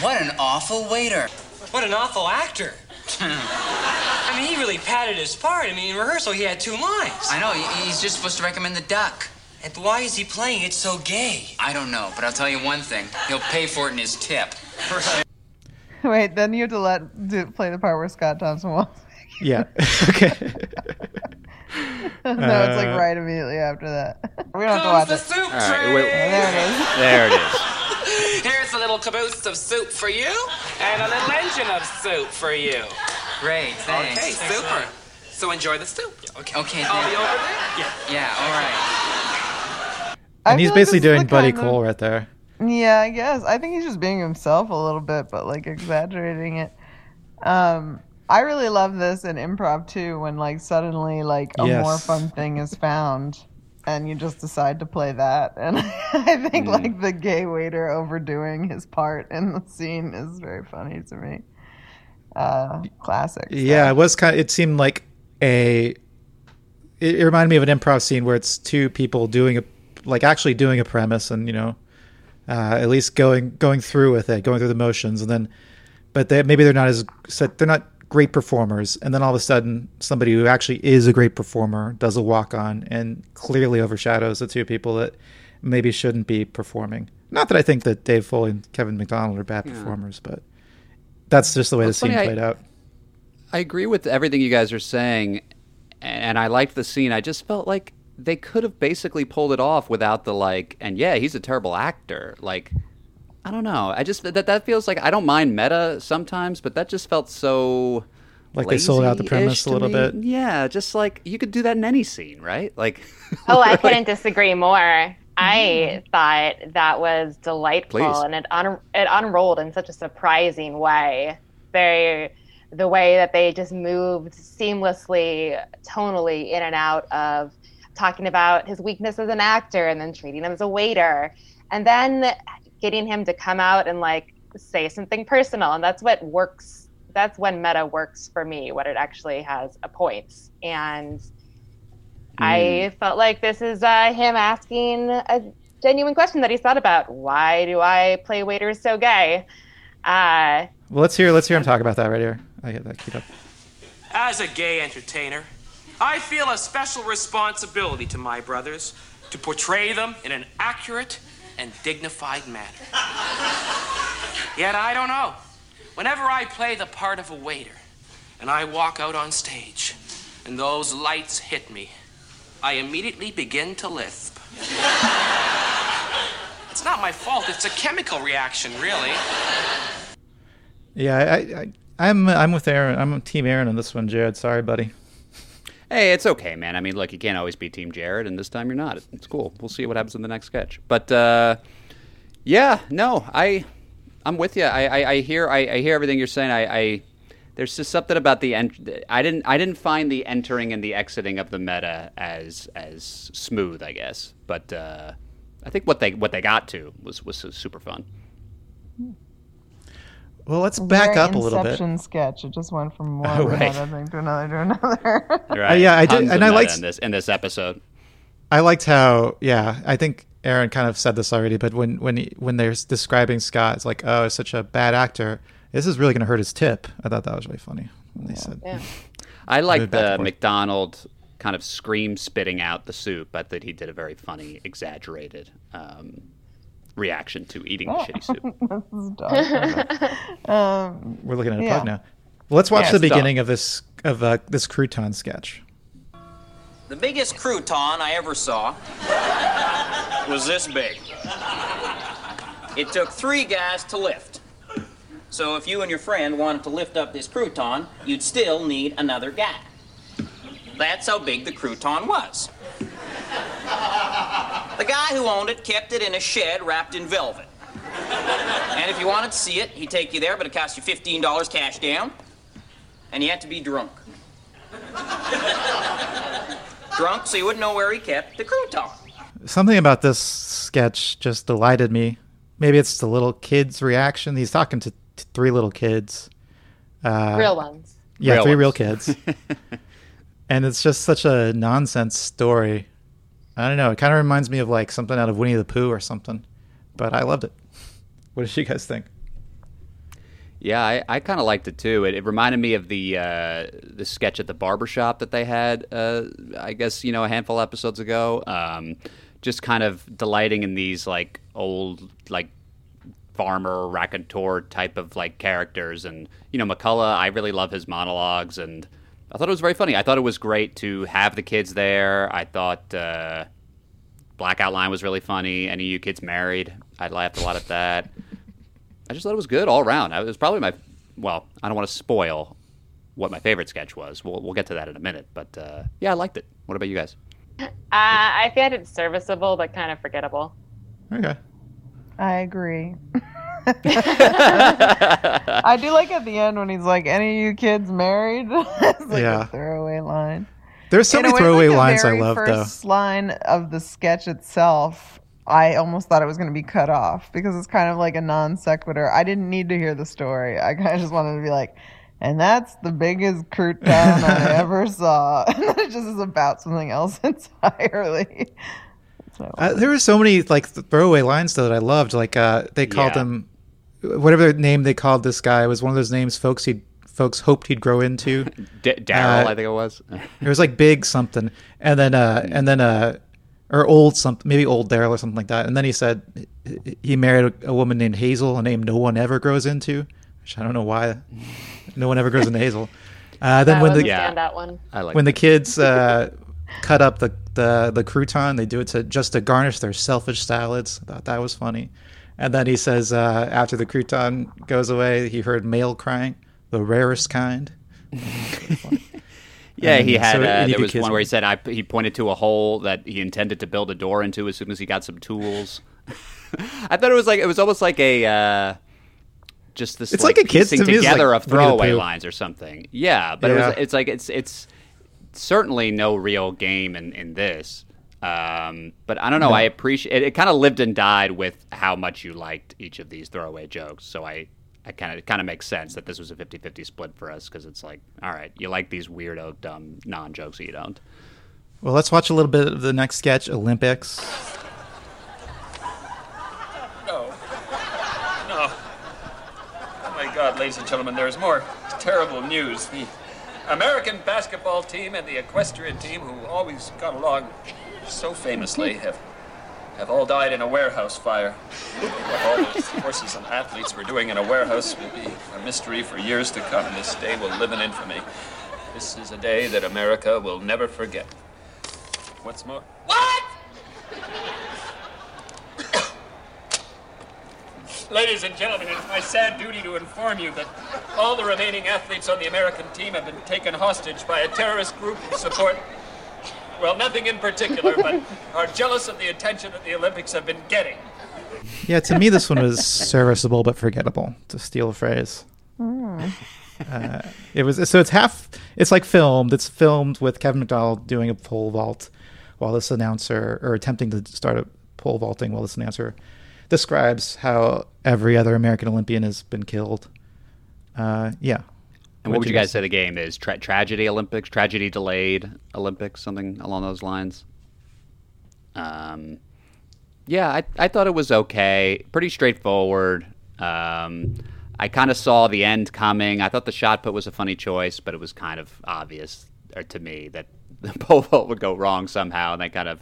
What an awful waiter. What an awful actor. I mean, he really padded his part. I mean, in rehearsal, he had two lines. I know. He's just supposed to recommend the duck. And why is he playing it so gay? I don't know, but I'll tell you one thing. He'll pay for it in his tip. wait, then you have to let do, play the part where Scott Thompson was. Yeah. okay. no, it's like Uh, right immediately after that. we don't have to watch the it. soup All right, tray. wait. There it is. There it is. Here's a little caboose of soup for you, and a little engine of soup for you. Great, thanks. Okay, super. So enjoy the soup. Okay. Okay, I'll be over there. Yeah. Yeah, all right. I and he's feel like basically doing Buddy kind of- Cole right there. Yeah, I guess. I think he's just being himself a little bit, but like exaggerating it. Um, I really love this in improv too, when like suddenly like a Yes. more fun thing is found, and you just decide to play that. And I think like the gay waiter overdoing his part in the scene is very funny to me. Uh, classic. Yeah, it was kind. Of, it seemed like a. It, it reminded me of an improv scene where it's two people doing a, like actually doing a premise, and you know, uh, at least going going through with it, going through the motions, and then, but they maybe they're not as they're not great performers, and then all of a sudden somebody who actually is a great performer does a walk on and clearly overshadows the two people that maybe shouldn't be performing. Not that I think that Dave Foley and Kevin McDonald are bad performers, but that's just the way Well, the scene funny, I- played out. I agree with everything you guys are saying, and I liked the scene. I just felt like they could have basically pulled it off without the like. And yeah, he's a terrible actor. Like, I don't know. I just that that feels like I don't mind meta sometimes, but that just felt so. Like they sold out the premise a little me. bit. Yeah, just like you could do that in any scene, right? Like. Oh, I couldn't disagree more. I mm-hmm. thought that was delightful, Please. and it un- it unrolled in such a surprising way. They, the way that they just moved seamlessly, tonally in and out of talking about his weakness as an actor, and then treating him as a waiter, and then getting him to come out and like say something personal, and that's what works. That's when meta works for me, what it actually has a point, and. I felt like this is uh, him asking a genuine question that he's thought about. Why do I play waiters so gay? Uh, Well, let's hear let's hear him talk about that right here. I get that keyed up. As a gay entertainer, I feel a special responsibility to my brothers to portray them in an accurate and dignified manner. Yet I don't know. Whenever I play the part of a waiter and I walk out on stage and those lights hit me, I immediately begin to lisp. It's not my fault, it's a chemical reaction, really. Yeah, I, I I'm I'm with Aaron. I'm Team Aaron on this one, Jared. Sorry, buddy. Hey, it's okay, man. I mean, look, you can't always be Team Jared, and this time you're not. It's cool. We'll see what happens in the next sketch. But uh, yeah, no, I, I'm with you. I, I, I hear, I, I hear everything you're saying. I, I, there's just something about the end. I didn't, I didn't find the entering and the exiting of the meta as as smooth, I guess. But uh, I think what they what they got to was was super fun. Well, let's back up a little bit. Inception sketch. It just went from one Oh, right. thing to another to another. Right? Uh, yeah, I did- Tons of and I liked- in this in this episode. I liked how, yeah, I think Aaron kind of said this already, but when when he, when they're describing Scott, it's like, oh, he's such a bad actor. This is really going to hurt his tip. I thought that was really funny when they said. Yeah. I like Move back and the. McDonald kind of scream spitting out the soup. I thought he did a very funny, exaggerated um, reaction to eating the shitty soup. This is dog. um, We're looking at a Yeah. plug now. Well, let's watch Yeah, the it's dumb. beginning of this of uh, this crouton sketch. The biggest crouton I ever saw was this big. It took three guys to lift. So if you and your friend wanted to lift up this crouton, you'd still need another guy. That's how big the crouton was. The guy who owned it kept it in a shed wrapped in velvet. And if you wanted to see it, he'd take you there, but it cost you $15 cash down. And you had to be drunk. Drunk so you wouldn't know where he kept the crouton. Something about this sketch just delighted me. Maybe it's the little kid's reaction. He's talking to t- three little kids. Uh, Real ones. Yeah, Real three ones. real kids. and it's just such a nonsense story. I don't know. It kind of reminds me of like something out of Winnie the Pooh or something. But I loved it. What did you guys think? Yeah, I, I kind of liked it too. It, it reminded me of the uh, the sketch at the barbershop that they had, uh, I guess, you know, a handful episodes ago. Um, just kind of delighting in these like old, like farmer raconteur type of like characters. And, you know, McCulloch, I really love his monologues and I thought it was very funny. I thought it was great to have the kids there. I thought uh, Blackout Line was really funny. Any of you kids married? I laughed a lot at that. I just thought it was good all around. It was probably my, well, I don't want to spoil what my favorite sketch was. We'll, we'll get to that in a minute. But uh, yeah, I liked it. What about you guys? Uh, I find it serviceable but kind of forgettable. Okay. I agree. I do like at the end when he's like, "Any of you kids married?" it's like Yeah. a throwaway line. There's so In many way, throwaway like the lines I very love, though. first line of the sketch itself, I almost thought it was going to be cut off because it's kind of like a non sequitur. I didn't need to hear the story. I kind of just wanted to be like, and that's the biggest crouton I ever saw. And then it just is about something else entirely. So, Uh, there were so many like throwaway lines though that I loved. Like uh, they called Yeah. him whatever name they called this guy was one of those names folks he folks hoped he'd grow into. D- Daryl, Uh, I think it was. It was like big something, and then uh, and then uh, or old something, maybe old Daryl or something like that. And then he said he married a, a woman named Hazel, a name no one ever grows into. Which I don't know why no one ever grows into Hazel. Uh, then that when the Yeah. standout one. I like when the kids uh, cut up the, the the crouton, they do it to just to garnish their selfish salads. I thought that was funny. And then he says uh, after the crouton goes away, he heard male crying, the rarest kind. Yeah, he had. so uh, there was one where he said I, he pointed to a hole that he intended to build a door into as soon as he got some tools. I thought it was like it was almost like a uh, just this. It's like a kid's- to it's like together of throwaway lines or something. Yeah, but it was. It's like it's it's certainly no real game in in this. Um, but I don't know. I appreciate it. It kind of lived and died with how much you liked each of these throwaway jokes. So I, I kind of it kind of makes sense that this was a 50-50 split for us because it's like, all right, you like these weirdo, dumb non jokes, you don't. Well, let's watch a little bit of the next sketch, Olympics. No. No. Oh my God, ladies and gentlemen, there's more terrible news. The American basketball team and the equestrian team, who always got along so famously, have have all died in a warehouse fire. What all those horses and athletes were doing in a warehouse will be a mystery for years to come. This day will live in infamy. This is a day that America will never forget. What's more? What? Ladies and gentlemen, it is my sad duty to inform you that all the remaining athletes on the American team have been taken hostage by a terrorist group who support, well, nothing in particular, but are jealous of the attention that the Olympics have been getting. Yeah, to me, this one was serviceable but forgettable, to steal a phrase. Uh, it was so it's half. It's like filmed. It's filmed with Kevin McDonald doing a pole vault, while this announcer or attempting to start a pole vaulting, while this announcer describes how every other American Olympian has been killed. Uh, yeah. And what would you guys say the game is? Tra- tragedy Olympics, tragedy delayed Olympics, something along those lines. Um, yeah, I I thought it was okay, pretty straightforward. Um, I kind of saw the end coming. I thought the shot put was a funny choice, but it was kind of obvious or to me that the pole vault would go wrong somehow, and that kind of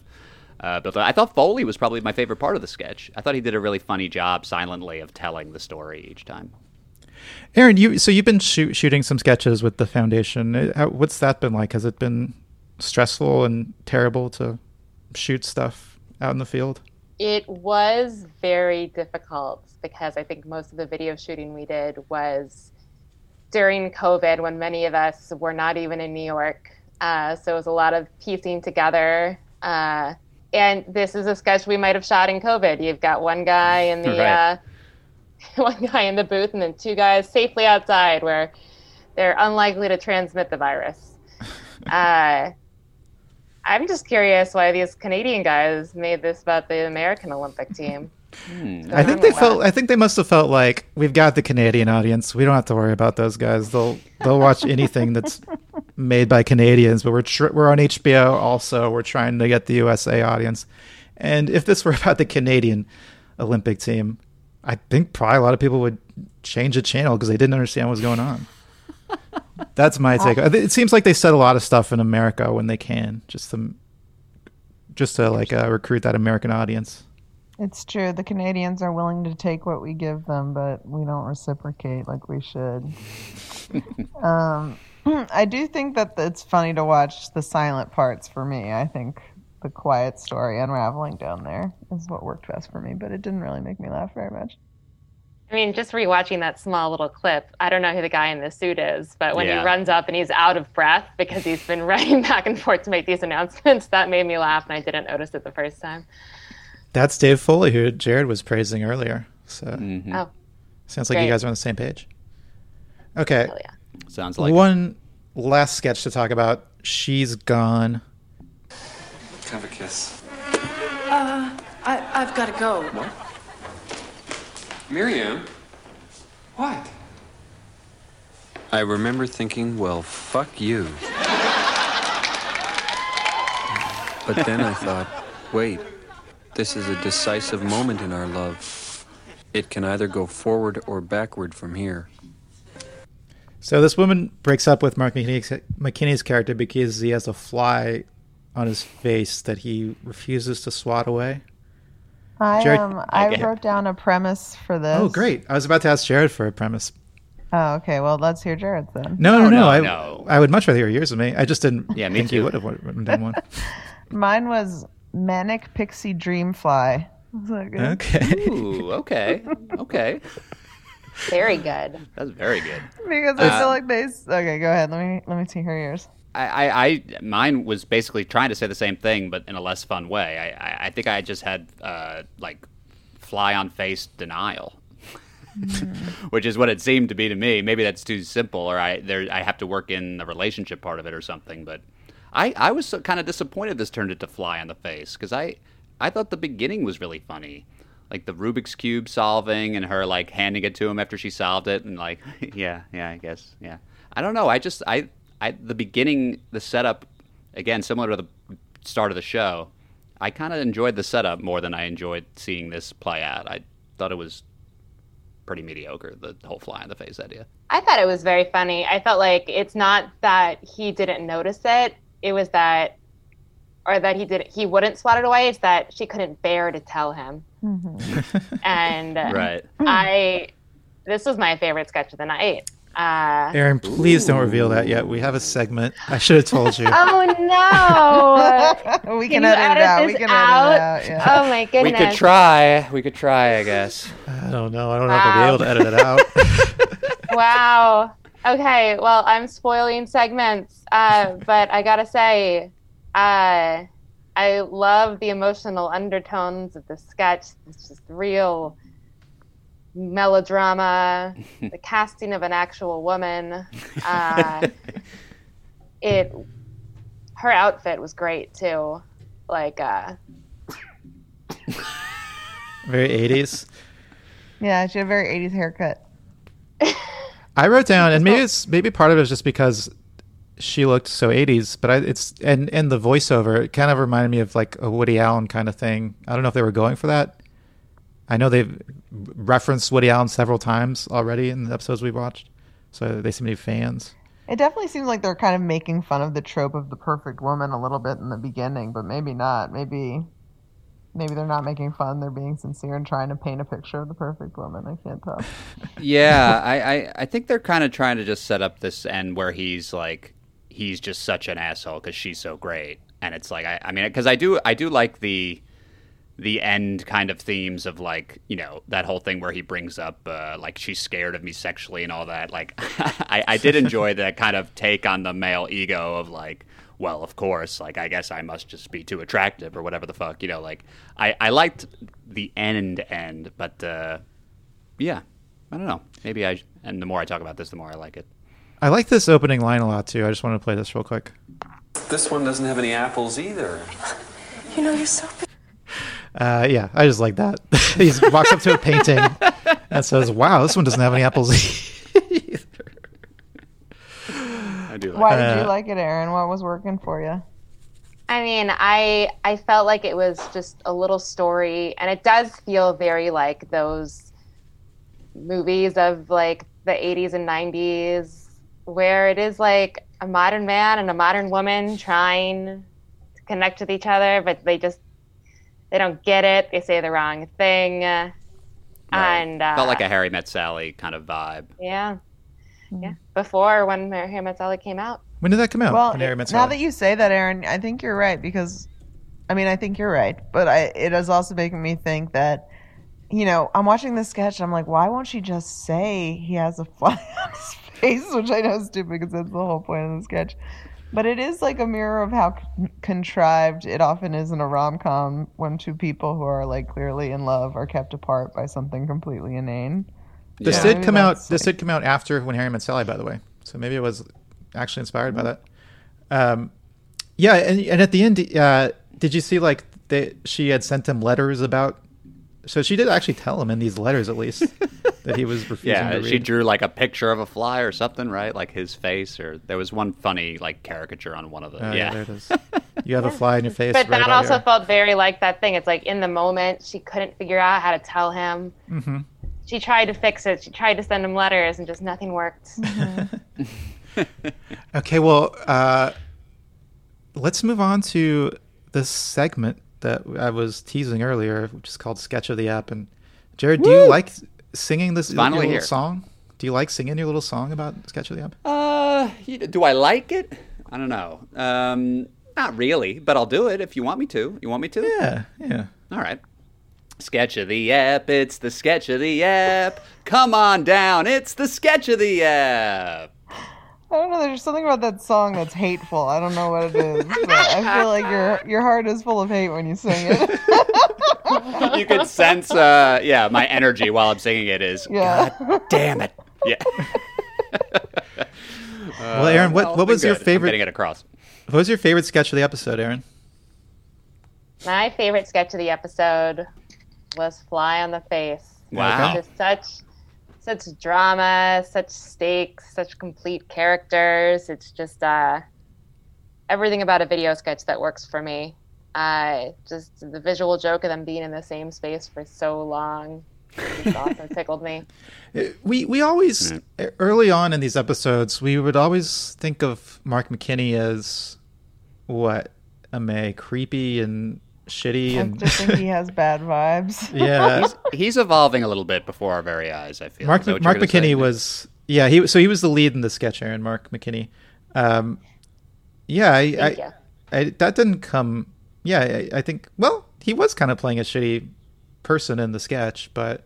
uh, built. I thought Foley was probably my favorite part of the sketch. I thought he did a really funny job silently of telling the story each time. Aaron, you so you've been shoot, shooting some sketches with the foundation. Uh, How, what's that been like? Has it been stressful and terrible to shoot stuff out in the field? It was very difficult because I think most of the video shooting we did was during COVID when many of us were not even in New York. Uh, so it was a lot of piecing together. Uh, and this is a sketch we might have shot in COVID. You've got one guy in the Right. uh, one guy in the booth and then two guys safely outside where they're unlikely to transmit the virus. Uh, I'm just curious why these Canadian guys made this about the American Olympic team. I think they felt. I think they must have felt like we've got the Canadian audience. We don't have to worry about those guys. They'll they'll watch anything that's made by Canadians. But we're tr- we're on HBO. Also, we're trying to get the USA audience. And if this were about the Canadian Olympic team, I think probably a lot of people would change the channel because they didn't understand what was going on. That's my take. It seems like they said a lot of stuff in America when they can, just to just to like uh, recruit that American audience. It's true. The Canadians are willing to take what we give them, but we don't reciprocate like we should. um, I do think that it's funny to watch the silent parts for me. I think the quiet story unraveling down there is what worked best for me, but it didn't really make me laugh very much. I mean, just rewatching that small little clip, I don't know who the guy in the suit is, but when Yeah. he runs up and he's out of breath because he's been running back and forth to make these announcements, that made me laugh, and I didn't notice it the first time. That's Dave Foley, who Jared was praising earlier. So mm-hmm. Oh, sounds like great. you guys are on the same page. Okay, hell yeah. Sounds like one last sketch to talk about. She's gone. Have a kiss. Uh, I, I've got to go. What? Miriam? What? I remember thinking, well, fuck you. But then I thought, wait, this is a decisive moment in our love. It can either go forward or backward from here. So this woman breaks up with Mark McKinney's, McKinney's character because he has a fly on his face that he refuses to swat away. I Jared- um I Okay. wrote down a premise for this. Oh, great! I was about to ask Jared for a premise. Oh, okay. Well, let's hear Jared's then. No, no, no. no, I, no. I would much rather hear yours than me. I just didn't Yeah, me think you would have written down one. Mine was manic pixie dream fly. Was that good? Okay. Ooh, okay, okay. Very good. That's very good. Because I Uh, feel like they. Okay, go ahead. Let me let me see her yours. I, I, I, mine was basically trying to say the same thing, but in a less fun way. I, I, I think I just had uh, like fly on face denial, which is what it seemed to be to me. Maybe that's too simple, or I there I have to work in the relationship part of it or something. But I, I was so kind of disappointed this turned into fly on the face because I, I thought the beginning was really funny. Like the Rubik's cube solving and her like handing it to him after she solved it and like yeah yeah I guess yeah I don't know I just I I the beginning the setup again similar to the start of the show I kind of enjoyed the setup more than I enjoyed seeing this play out I thought it was pretty mediocre the whole fly in the face idea I thought it was very funny. I felt like it's not that he didn't notice it; it was that, or that he did he wouldn't swat it away. It's that she couldn't bear to tell him. And uh, right I, this was my favorite sketch of the night. Uh, Aaron, please don't reveal that yet. We have a segment. I should have told you. oh no! we Can can, you edit, it out. this We can out? edit it out. Yeah. Oh my goodness! We could try. We could try, I guess. I don't know. I don't know if I'll be able to edit it out. wow. Okay. Well, I'm spoiling segments, uh, but I gotta say, uh, I love the emotional undertones of the sketch. It's just real melodrama. the casting of an actual woman. Uh, it. Her outfit was great too. Like, uh, Very 80s. Yeah, she had a very 80s haircut. I wrote down, and maybe it's maybe part of it is just because she looked so 80s, but I, it's and and the voiceover it kind of reminded me of like a Woody Allen kind of thing. I don't know if they were going for that. I know they've referenced Woody Allen several times already in the episodes we've watched, so they seem to be fans. It definitely seems like they're kind of making fun of the trope of the perfect woman a little bit in the beginning, but maybe not. Maybe maybe they're not making fun. They're being sincere and trying to paint a picture of the perfect woman. I can't tell. yeah, I, I, I think they're kind of trying to just set up this end where he's like, he's just such an asshole because she's so great, and it's like, I, I mean, because I do, I do like the, the end kind of themes of like, you know, that whole thing where he brings up uh, like she's scared of me sexually and all that. Like, I, I did enjoy that kind of take on the male ego of like. Well, of course, like I guess I must just be too attractive or whatever the fuck, you know. Like I, I liked the end end, but uh, yeah, I don't know. Maybe I and the more I talk about this, the more I like it. I like this opening line a lot too. I just want to play this real quick. This one doesn't have any apples either. You know, you're so. Uh, yeah, I just like that. he walks up to a painting and says, "Wow, this one doesn't have any apples." I do. Like Why that. did you like it, Aaron? What was working for you? I mean, I I felt like it was just a little story, and it does feel very like those movies of like the 80s and 90s, where it is like a modern man and a modern woman trying to connect with each other, but they just they don't get it. They say the wrong thing, uh, and uh, Felt like a Harry Met Sally kind of vibe. yeah, yeah. Before when Harry Met Sally came out. when did that come out? Well, When Harry Met now that you say that, Aaron, I think you're right because, I mean, I think you're right, but I, it is also making me think that, you know, I'm watching this sketch and I'm like, why won't she just say he has a fly on his face? Which I know is stupid because that's the whole point of the sketch. But it is like a mirror of how con- contrived it often is in a rom com when two people who are like clearly in love are kept apart by something completely inane. This Yeah. did come out. that's, This did come out after when Harry Met Sally, by the way. So maybe it was actually inspired by that. Um, yeah, and and at the end, uh, did you see like they, she had sent him letters about? So she did actually tell him in these letters, at least, that he was refusing Yeah, to she drew like a picture of a fly or something, right? Like his face, or there was one funny like caricature on one of them. Oh, yeah, there it is. You have a fly in your face. But right that also here. felt very like that thing. It's like in the moment she couldn't figure out how to tell him. Mm-hmm. She tried to fix it. She tried to send him letters, and just nothing worked. Okay, well, uh, let's move on to this segment that I was teasing earlier, which is called Sketch of the Ep. And Jared, do you like singing this Finally little here. song? Do you like singing your little song about Sketch of the Ep? Uh, do I like it? I don't know. Um, not really, but I'll do it if you want me to. You want me to? Yeah, yeah. All right. Sketch of the ep. It's the sketch of the ep. Come on down. It's the sketch of the ep. I don't know. There's something about that song that's hateful. I don't know what it is, but I feel like your your heart is full of hate when you sing it. You could sense, uh, yeah, my energy while I'm singing it is. Yeah. God damn it. Yeah. Well, Aaron, what- what been was your good. I'm favorite- Getting it across. What was your favorite sketch of the episode, Aaron? My favorite sketch of the episode was "Fly on the Face." Wow. Just such, such drama, such stakes, such complete characters. It's just uh, everything about a video sketch that works for me. Uh, just the visual joke of them being in the same space for so long. It's awesome. tickled me. Uh, We we always uh, early on in these episodes we would always think of Mark McKinney as what a May creepy and shitty I just think he has bad vibes. yeah. He's, he's evolving a little bit before our very eyes, I feel. Mark Is Mark you're say? McKinney was Yeah, he so he was the lead in the sketch, Aaron Mark McKinney. Um, yeah, I, Thank I, you. I, that didn't come. Yeah, I, I think. Well, he was kind of playing a shitty person in the sketch, but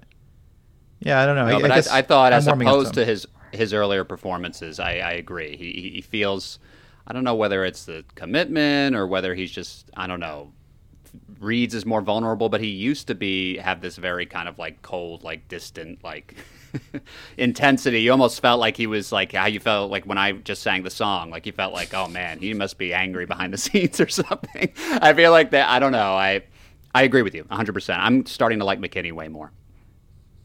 yeah, I don't know. No, I, but I, I, I thought, I'm as opposed him. to his his earlier performances, I, I agree. He he- he feels, I don't know whether it's the commitment or whether he's just, I don't know, Reeds is more vulnerable. But he used to be have this very kind of like cold, like distant, like intensity. You almost felt like he was like how you felt like when I just sang the song. Like you felt like, oh man, he must be angry behind the scenes or something. I feel like that. I don't know. I I agree with you 100. percent I'm starting to like McKinney way more.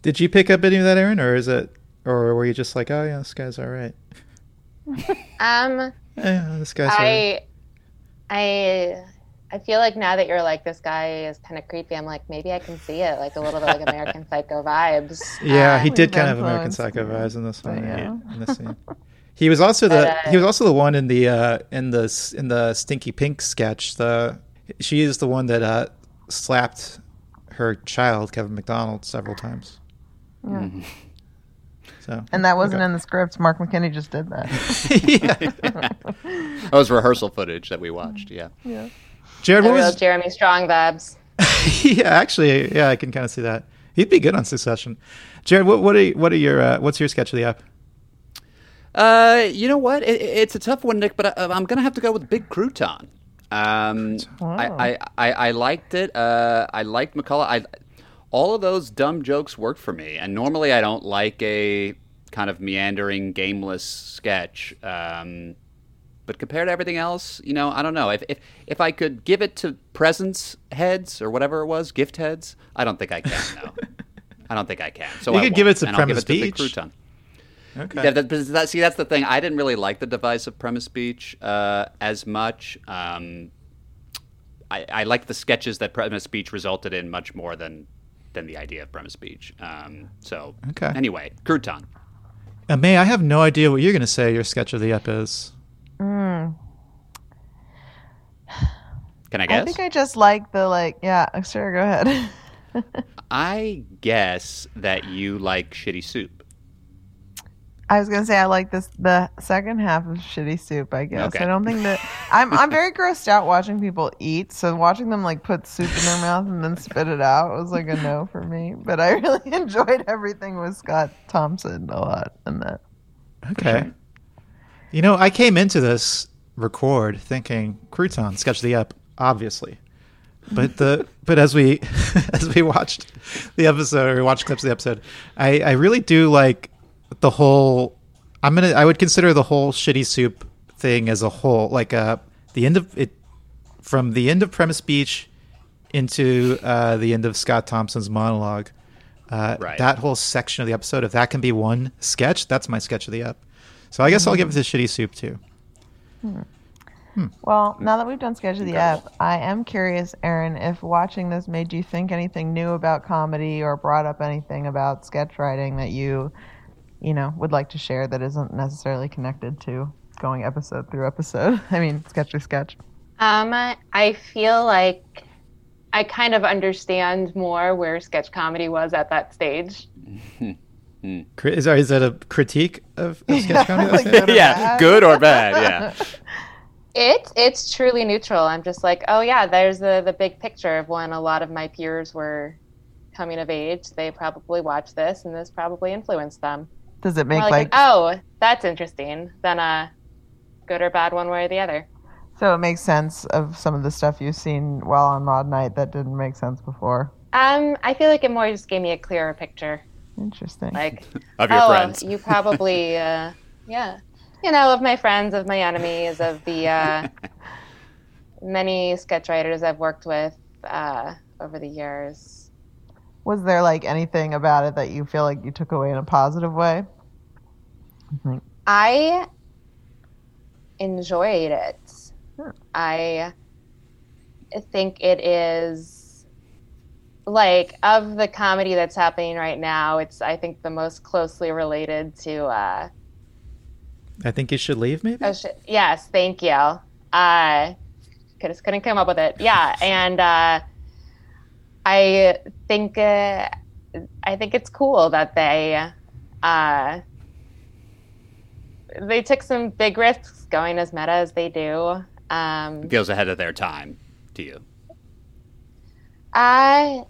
Did you pick up any of that, Aaron, or is it, or were you just like, oh yeah, this guy's all right? Um, Yeah, this guy's all right. I, I, I feel like now that you're like this guy is kind of creepy. I'm like maybe I can see it, like a little bit like American Psycho vibes. Yeah, he Um, did kind of American Psycho vibes in this one. yeah. Yeah. In this scene. He was also the But, uh, he was also the one in the uh, in the in the Stinky Pink sketch. The she is the one that uh, slapped her child Kevin McDonald several times. Yeah. So And that wasn't okay. in the script. Mark McKinney just did that. That was rehearsal footage that we watched. Yeah. Yeah. Jared, The what real was Jeremy Strong vibes. yeah, actually, yeah, I can kind of see that. He'd be good on Succession. Jared, what what are what are your uh, what's your sketch of the ep? Uh, you know what? It, it's a tough one, Nick, but I, I'm gonna have to go with Big Crouton. Um, I, I, I, I liked it. Uh, I liked McCulloch. I, all of those dumb jokes worked for me, and normally I don't like a kind of meandering, gameless sketch. Um, but compared to everything else, you know, I don't know. If, if if I could give it to presents heads or whatever it was, gift heads, I don't think I can. No, I don't think I can. So You I could give it to and I'll give Premise it to Beach. Crouton. Okay. Yeah, that, that, see, that's the thing. I didn't really like the device of premise beach uh, as much. Um, I, I liked the sketches that premise beach resulted in much more than than the idea of premise beach. Um, so Okay. anyway, crouton. Uh, May, I have no idea what you're going to say your sketch of the ep is. Mm. Can I guess? I think I just like the like. Yeah, sure. Go ahead. I guess that you like shitty soup. I was gonna say I like this the second half of Shitty Soup. I guess Okay. I don't think that I'm I'm very grossed out watching people eat. So watching them like put soup in their mouth and then spit it out was like a no for me. But I really enjoyed everything with Scott Thompson a lot in that. Okay. You know, I came into this record thinking crouton sketch of the ep, obviously. But the but as we as we watched the episode or watched clips of the episode, I, I really do like the whole I'm gonna I would consider the whole shitty soup thing as a whole like uh the end of it from the end of premise beach into uh the end of Scott Thompson's monologue. Uh, Right. That whole section of the episode, if that can be one sketch, that's my sketch of the ep. So I guess I'll give mm-hmm. it to shitty soup too. Hmm. Hmm. Well, now that we've done Sketch of the Ep, I am curious, Aaron, if watching this made you think anything new about comedy or brought up anything about sketch writing that you, you know, would like to share that isn't necessarily connected to going episode through episode. I mean, sketch to sketch. Um, I feel like I kind of understand more where sketch comedy was at that stage. Cri- Is, is that a critique of, of sketch comedy? that's it? yeah, good or bad. Yeah. It it's truly neutral. I'm just like, oh yeah, there's the the big picture of when a lot of my peers were coming of age. They probably watched this, and this probably influenced them. Does it make More like, like, oh, that's interesting. Then uh, good or bad, one way or the other. so it makes sense of some of the stuff you've seen while on Mod Night that didn't make sense before? Um, I feel like it more just gave me a clearer picture. Interesting. Like, Of your oh, friends. you probably, uh, yeah, you know, of my friends, of my enemies, of the uh, many sketch writers I've worked with uh, over the years. Was there like anything about it that you feel like you took away in a positive way? Like, I enjoyed it. I think it is like of the comedy that's happening right now. It's I think the most closely related to. Uh, I think you should leave, maybe? oh shit! Yes, thank you. Uh, just couldn't come up with it. Yeah, and uh, I think uh, I think it's cool that they uh, they took some big risks going as meta as they do. Um, Feels ahead of their time to you. I,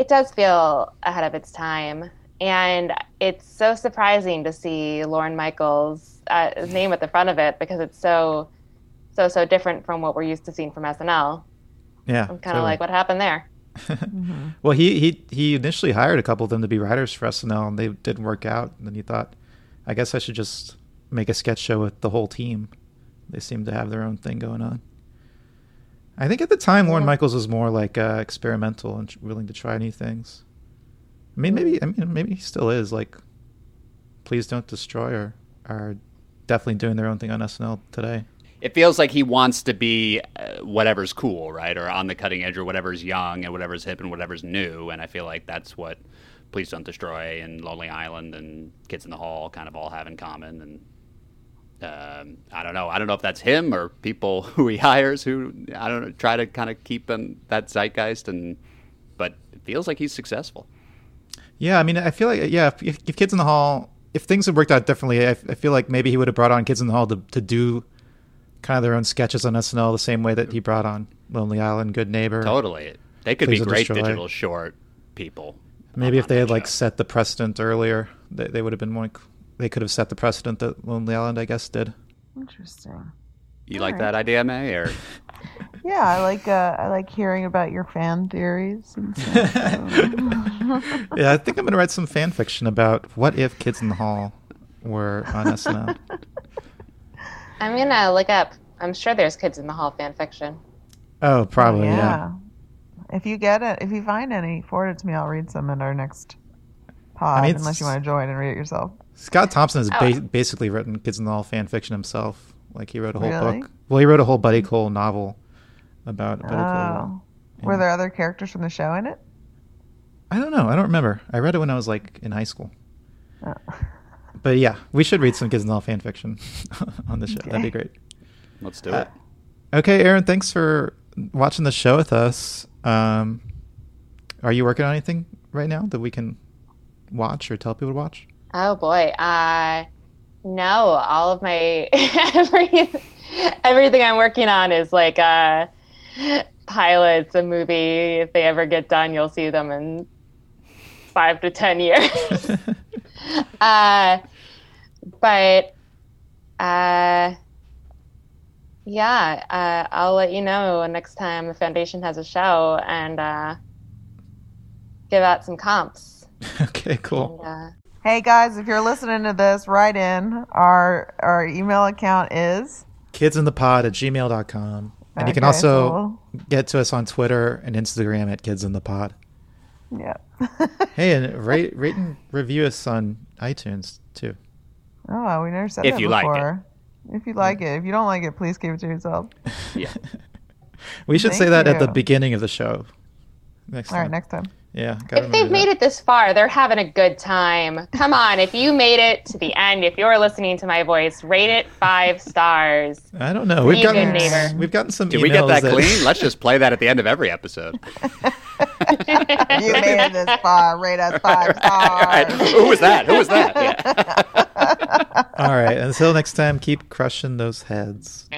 it does feel ahead of its time, and it's so surprising to see Lorne Michaels' uh, name at the front of it because it's so, so so different from what we're used to seeing from SNL. Yeah. I'm kind of totally. like, what happened there? Well, he, he he initially hired a couple of them to be writers for SNL, and they didn't work out. And then he thought, I guess I should just make a sketch show with the whole team. They seem to have their own thing going on. I think at the time, Lorne Michaels was more like uh, experimental and willing to try new things. I mean, maybe I mean maybe he still is. Like, please don't destroy are are definitely doing their own thing on SNL today. It feels like he wants to be uh, whatever's cool, right, or on the cutting edge, or whatever's young, and whatever's hip, and whatever's new. And I feel like that's what Please Don't Destroy and Lonely Island and Kids in the Hall kind of all have in common. And um, I don't know. I don't know if that's him or people who he hires who I don't know try to kind of keep them that zeitgeist. And but it feels like he's successful. Yeah, I mean, I feel like yeah, if, if Kids in the Hall, if things had worked out differently, I, I feel like maybe he would have brought on Kids in the Hall to to do kind of their own sketches on SNL the same way that he brought on Lonely Island, Good Neighbor. Totally, they could Please be great Destroy. digital short people. Maybe if they had like set the precedent earlier, they, they would have been more. They could have set the precedent that Lonely Island, I guess, did. Interesting. You like Alright. that idea, May? Or Yeah, I like uh, I like hearing about your fan theories. And yeah, I think I'm gonna write some fan fiction about what if Kids in the Hall were on SNL. I'm gonna look up. I'm sure there's Kids in the Hall fan fiction. Oh, probably yeah. If you get it, if you find any, forward it to me. I'll read some in our next pod, mean, unless you want to join and read it yourself. Scott Thompson has Oh. ba- basically written Kids in the Hall fan fiction himself. Like he wrote a whole Really? book. Well, he wrote a whole Buddy Cole novel about Buddy Cole. Oh, were there other characters from the show in it? I don't know. I don't remember. I read it when I was like in high school. Oh. But yeah, we should read some Kids in the Hall fan fiction on the show. That'd be great. let's do Uh, it. Okay, Aaron, thanks for watching the show with us. Um, are you working on anything right now that we can watch or tell people to watch? Oh boy. Uh no, all of my every, everything I'm working on is like uh pilots, a movie. If they ever get done, you'll see them in five to ten years. uh but uh yeah, uh, I'll let you know next time the foundation has a show and uh, give out some comps. okay, cool. And, uh, Hey guys, if you're listening to this, write in. Our our email account is Kidsinthepod at gmail.com. And you can also cool. get to us on Twitter and Instagram at Kids in the Pod. yeah. Hey, and rate, rate and review us on iTunes too. Oh, we never said If that you like it. before. If you like it, if you don't like it, please keep it to yourself. Yeah. We should say Thank that at the beginning of the show. Next All time. right, next time. Yeah. if they've made it this far, they're having a good time. Come on, if you made it to the end, if you're listening to my voice, rate it five stars. I don't know. Be We've a gotten neighbor. we've gotten some. Did we get that emails clean? Let's just play that at the end of every episode. If you made it this far, rate us five All right. stars. Who was that? Who was that? Yeah. All right. Until next time, keep crushing those heads.